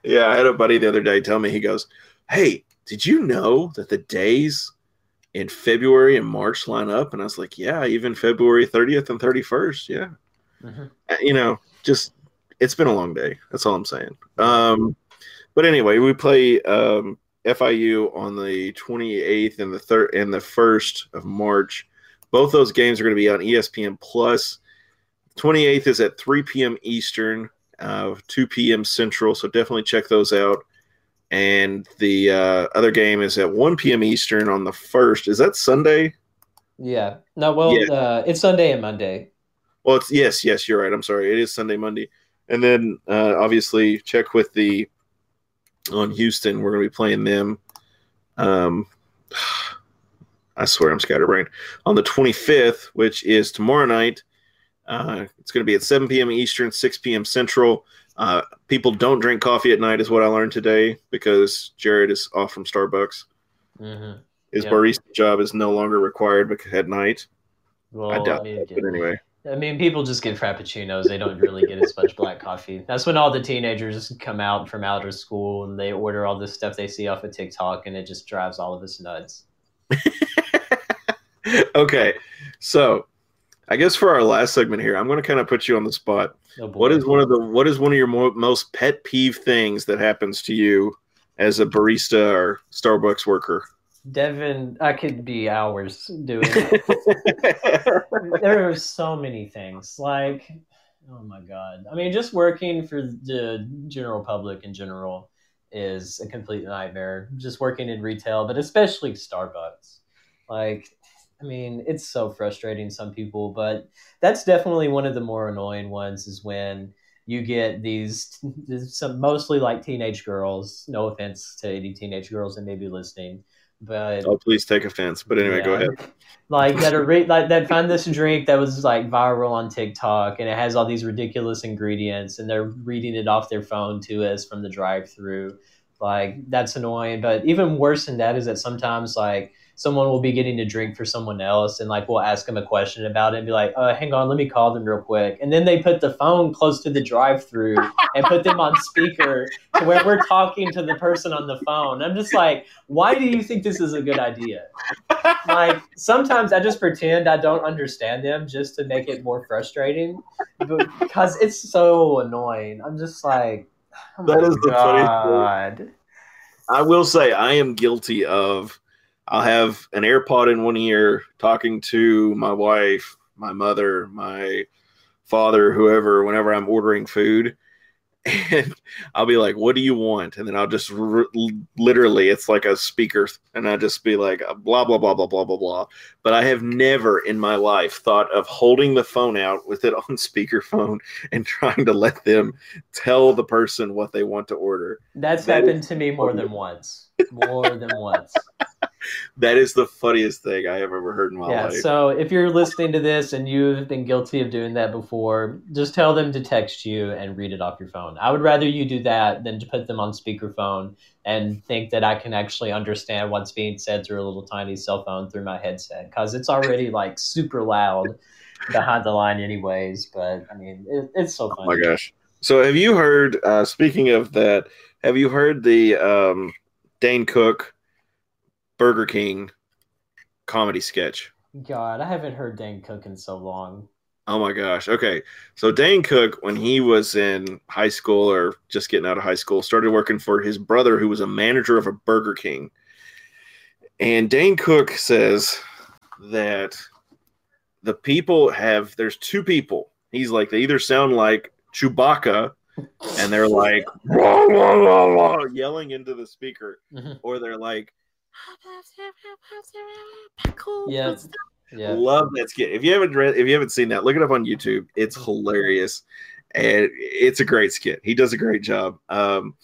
yeah, I had a buddy the other day tell me, he goes, Hey, did you know that the days in February and March line up? And I was like, Yeah, even February 30th and 31st. Yeah. Mhm. Uh, You know, just it's been a long day. That's all I'm saying. Um, but anyway, we play um, FIU on the 28th and the third and the first of March. Both those games are going to be on ESPN Plus. 28th is at 3 p.m. Eastern, uh, 2 p.m. Central. So definitely check those out. And the uh, other game is at 1 p.m. Eastern on the first. Is that Sunday? Yeah. No, well, Yeah. uh, it's Sunday and Monday. Well, it's yes, yes, you're right. I'm sorry. It is Sunday, Monday, and then uh, obviously check with the on Houston. We're going to be playing them. Um, I swear I'm scatterbrained. On the 25th, which is tomorrow night, uh, it's going to be at 7 p.m. Eastern, 6 p.m. Central. Uh, people don't drink coffee at night, is what I learned today because Jared is off from Starbucks. hmm His Yep. barista job is no longer required at night. Well, I doubt mean, that, but anyway. I mean, people just get frappuccinos. They don't really get as much black coffee. That's when all the teenagers come out from outer school and they order all this stuff they see off of TikTok, and it just drives all of us nuts. okay, so I guess for our last segment here, I'm going to kind of put you on the spot. Oh. What is one of the what is one of your mo- most pet peeve things that happens to you as a barista or Starbucks worker? Devin? I could be hours doing. it. there are so many things. Like, oh my god! I mean, just working for the general public in general is a complete nightmare. Just working in retail, but especially Starbucks. Like, I mean, it's so frustrating some people, but that's definitely one of the more annoying ones. Is when you get these some mostly like teenage girls. No offense to any teenage girls that may be listening, but oh, please take offense. But anyway, go ahead. Like that re- like that find this drink that was like viral on TikTok and it has all these ridiculous ingredients and they're reading it off their phone to us from the drive-through. Like that's annoying. But even worse than that is that sometimes like someone will be getting a drink for someone else and like we'll ask them a question about it and be like, uh, hang on, let me call them real quick. And then they put the phone close to the drive-through and put them on speaker to where we're talking to the person on the phone. I'm just like, why do you think this is a good idea? like sometimes I just pretend I don't understand them just to make it more frustrating because it's so annoying. I'm just like, oh That is the funniest thing. god. I will say I am guilty of. I'll have an AirPod in one ear, talking to my wife, my mother, my father, whoever. Whenever I'm ordering food, and I'll be like, "What do you want?" And then I'll just r- literally, it's like a speaker, and I'll just be like, uh, "Blah blah blah blah blah blah blah." But I have never in my life thought of holding the phone out with it on speakerphone and trying to let them tell the person what they want to order. That's That happened to me more than once. More than once. That is the funniest thing I have ever heard in my yeah. life. So if you're listening to this and you've been guilty of doing that before, just tell them to text you and read it off your phone. I would rather you do that than to put them on speakerphone and think that I can actually understand what's being said through a little tiny cell phone through my headset because it's already like super loud behind the line, anyways. But I mean, it, it's so oh funny. my gosh. So have you heard? Uh, speaking of that, have you heard the um, Dane Cook Burger King comedy sketch. God, I haven't heard Dane Cook in so long. Oh my gosh. Okay. So Dane Cook, when he was in high school or just getting out of high school, started working for his brother, who was a manager of a Burger King. And Dane Cook says that the people have, there's two people. He's like, they either sound like Chewbacca and they're like, "Wah, wah, wah, wah," yelling into the speaker, Mhm. or they're like, Yeah, yeah. Love that skit. If you haven't read, if you haven't seen that, look it up on YouTube. It's hilarious, and it's a great skit. He does a great job. Um,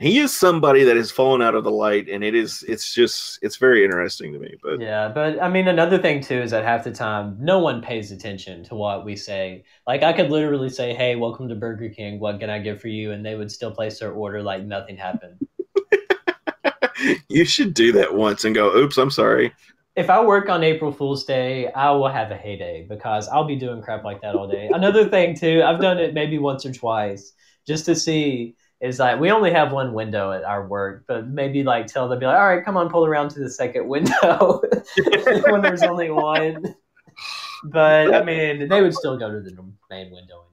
he is somebody that has fallen out of the light, and it is. It's just. It's very interesting to me. But Yeah, but I mean, another thing too is that half the time, no one pays attention to what we say. Like, I could literally say, "Hey, welcome to Burger King. What can I get for you?" and they would still place their order like nothing happened. You should do that once and go, "Oops, I'm sorry." If I work on April Fool's Day, I will have a heyday because I'll be doing crap like that all day. Another thing too, I've done it maybe once or twice just to see. Is like we only have one window at our work, but maybe like tell them be like, all right, come on, pull around to the second window when there's only one. But I mean, they would still go to the main window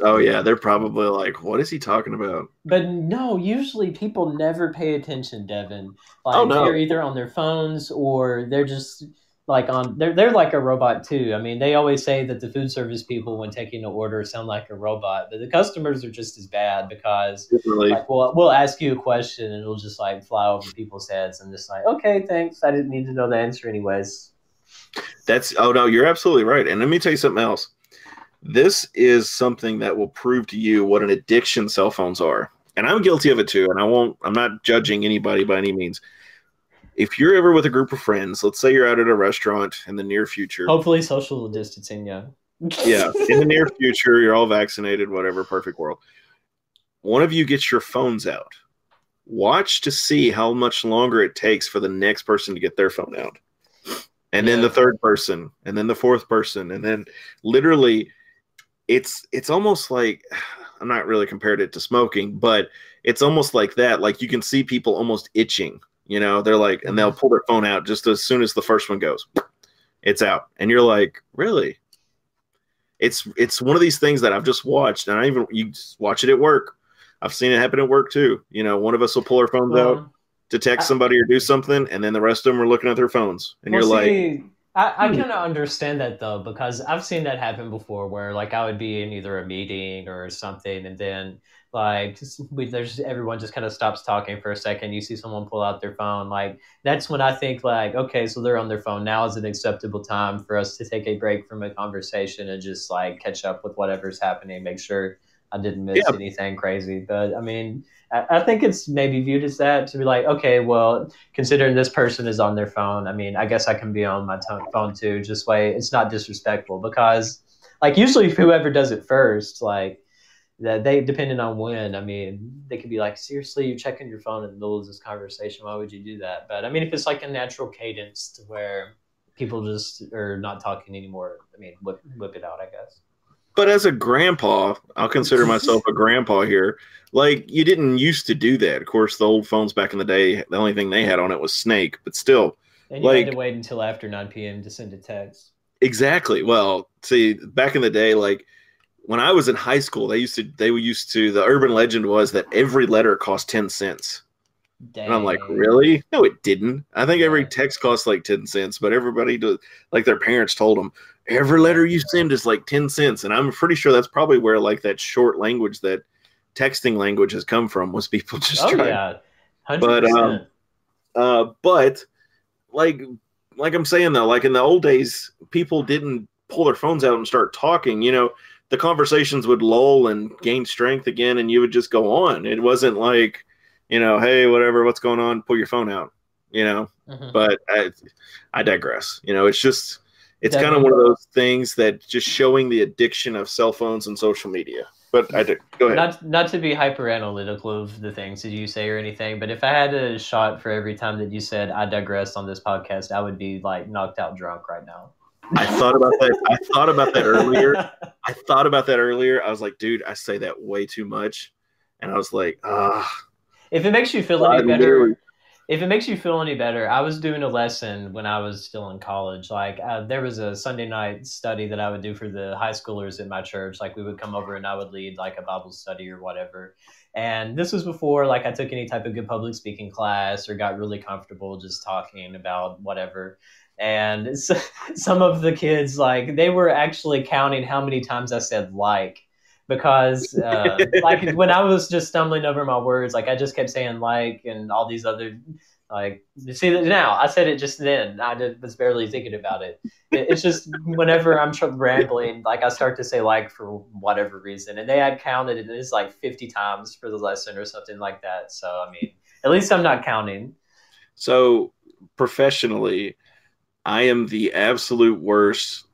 Oh yeah, they're probably like, "What is he talking about?" but no, usually people never pay attention, Devin. Oh, like Oh, no. they're either on their phones or they're just like on they're they're like a robot too. I mean, they always say that the food service people when taking an order sound like a robot, but the customers are just as bad because Really? like we'll we'll ask you a question and it'll just like fly over people's heads and just like, okay, thanks. I didn't need to know the answer anyways. That's oh no, you're absolutely right. And let me tell you something else. This is something that will prove to you what an addiction cell phones are. And I'm guilty of it too. And I won't I'm not judging anybody by any means. If you're ever with a group of friends, let's say you're out at a restaurant in the near future. Hopefully social distancing, yeah. Yeah, in the near future, you're all vaccinated, whatever, perfect world. One of you gets your phones out. Watch to see how much longer it takes for the next person to get their phone out. And then the third person, and then the fourth person, and then literally it's it's almost like I'm not really compared it to smoking, but it's almost like that. Like you can see people almost itching, you know, they're like, and they'll mm-hmm. pull their phone out just as soon as the first one goes. It's out. And you're like, really? it's it's one of these things that I've just watched, and I even you just watch it at work. I've seen it happen at work too. You know, one of us will pull our phones out to text I- somebody or do something, and then the rest of them are looking at their phones, and well, you're like, see, I, I Hmm. kind of understand that though because I've seen that happen before, where like I would be in either a meeting or something, and then like just, we, there's everyone just kind of stops talking for a second. You see someone pull out their phone, like that's when I think like, okay, so they're on their phone now. Is an acceptable time for us to take a break from a conversation and just like catch up with whatever's happening, make sure I didn't miss Yeah. anything crazy. But I mean, I, think it's maybe viewed as that to be like, okay, well, considering this person is on their phone, I mean, I guess I can be on my to- phone too. Just way it's not disrespectful because, like, usually whoever does it first, like, that they depending on when. I mean, they could be like, seriously, you're checking your phone in the middle of this conversation. Why would you do that? But I mean, if it's like a natural cadence to where people just are not talking anymore, I mean, whip, whip it out, I guess. But as a grandpa, I'll consider myself a grandpa here. Like you didn't used to do that. Of course, the old phones back in the day, the only thing they had on it was Snake, but still, And you had to wait until after 9 p.m. to send a text. Exactly. Well, see, back in the day, like when I was in high school, they used to they were used to the urban legend was that every letter cost ten cents. And I'm like, really? No, it didn't. I think every text costs like 10 cents, but everybody does, like their parents told them, every letter you send is like 10 cents. And I'm pretty sure that's probably where like that short language, that texting language has come from, was people just trying. Oh, trying. yeah. 100%. But, um, Uh, but like, like I'm saying though, like in the old days, people didn't pull their phones out and start talking. You know, the conversations would lull and gain strength again, and you would just go on. It wasn't like, you know, hey, whatever, what's going on? Pull your phone out. You know, Mhm. but I, I digress. You know, it's just it's kind of one of those things that just showing the addiction of cell phones and social media. But I did go ahead. Not not to be hyper analytical of the things that you say or anything, but if I had a shot for every time that you said I digress on this podcast, I would be like knocked out drunk right now. I thought about that. I thought about that earlier. I thought about that earlier. I was like, dude, I say that way too much, and I was like, ah, if it makes you feel any better, if it makes you feel any better, I was doing a lesson when I was still in college. Like uh, there was a Sunday night study that I would do for the high schoolers at my church. Like we would come over and I would lead like a Bible study or whatever. And this was before like I took any type of good public speaking class or got really comfortable just talking about whatever. And so, some of the kids like they were actually counting how many times I said like because uh, like when I was just stumbling over my words, like I just kept saying like and all these other like you see that now I said it just then I did, was barely thinking about it. it it's just whenever I'm rambling, like I start to say like for whatever reason, and they had counted it is like 50 times for the lesson or something like that. So I mean, at least I'm not counting. So professionally, I am the absolute worst.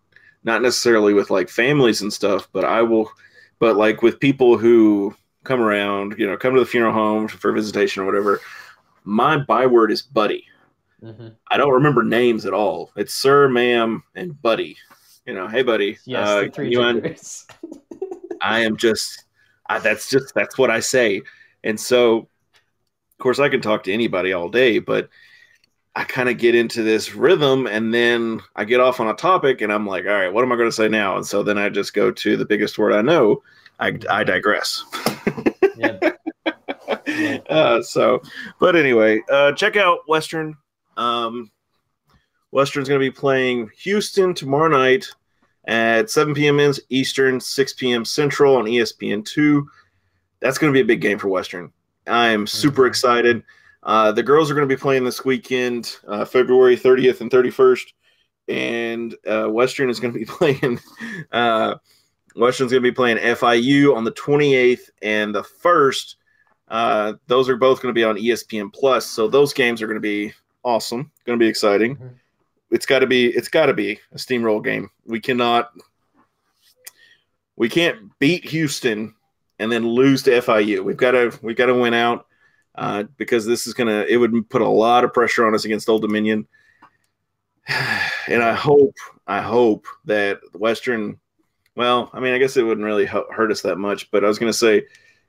Not necessarily with like families and stuff, but I will but like with people who come around, you know, come to the funeral home for visitation or whatever, my byword is buddy. Mm-hmm. I don't remember names at all. It's sir, ma'am, and buddy. You know, hey buddy. Yes, uh, three genders. I am just, I, that's just that's what I say. And so, of course, I can talk to anybody all day, but I kind of get into this rhythm, and then I get off on a topic, and I'm like, all right, what am I going to say now? And so then I just go to the biggest word I know. I, I digress. Yep. uh, so, but anyway, uh, check out Western. Um, Western's going to be playing Houston tomorrow night at 7 p.m. in Eastern, 6 p.m. Central on E ESPN two. That's going to be a big game for Western. I am super Mhm. excited. Uh, the girls are going to be playing this weekend, uh, February 30th and 31st, and uh, Western is going to be playing. Uh, Western's going to be playing FIU on the 28th and the first. Uh, those are both going to be on ESPN Plus, so those games are going to be awesome. Going to be exciting. Mhm. It's got to be. It's got to be a steamroll game. We cannot. We can't beat Houston and then lose to FIU. We've got to. We've got to win out uh, because this is gonna. It would put a lot of pressure on us against Old Dominion. And I hope. I hope that Western. Well, I mean, I guess it wouldn't really hurt us that much, but I was going to say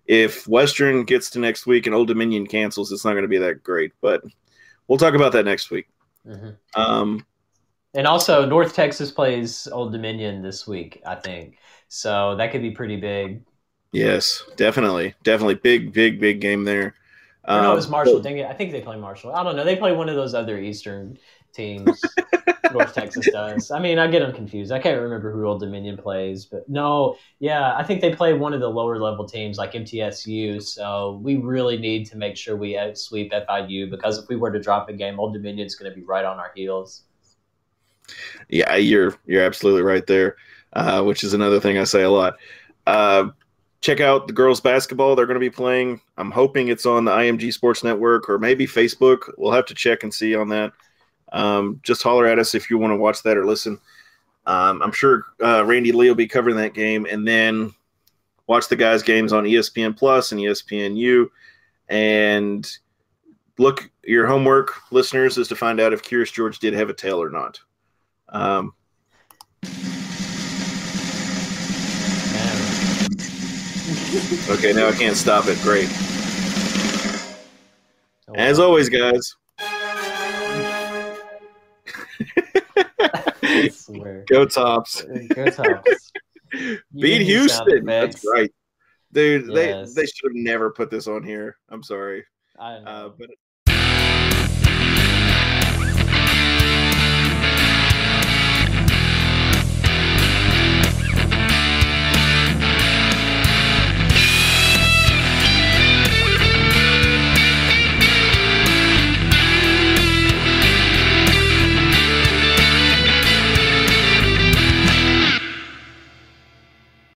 if Western gets to next week and Old Dominion cancels, it's not going to be that great. But we'll talk about that next week. Mhm. Um, And also, North Texas plays Old Dominion this week, I think. So that could be pretty big. yes, definitely, definitely, big, big, big game there. Or no, it Um, was Marshall. Dang it. I think they play Marshall. I don't know. They play one of those other Eastern teams. North Texas does. I mean, I get them confused. I can't remember who Old Dominion plays, but no, yeah, I think they play one of the lower level teams like MTSU. So we really need to make sure we sweep FIU because if we were to drop a game, Old Dominion's going to be right on our heels. Yeah, you're you're absolutely right there, uh, which is another thing I say a lot. Uh, check out the girls basketball they're going to be playing. I'm hoping it's on the IMG Sports Network or maybe Facebook. We'll have to check and see on that. Um, just holler at us if you want to watch that or listen. Um, I'm sure uh, Randy Lee will be covering that game, and then watch the guys' games on ESPN Plus and ESPNU, and look. Your homework, listeners, is to find out if Curious George did have a tail or not. Um, Man. Okay, now I can't stop it. Great. Oh, As always, guys, go tops. Go Tops. Beat and your sound Houston. That's right. Dude, Yes. they, they should have never put this on here. I'm sorry. I know. Uh, but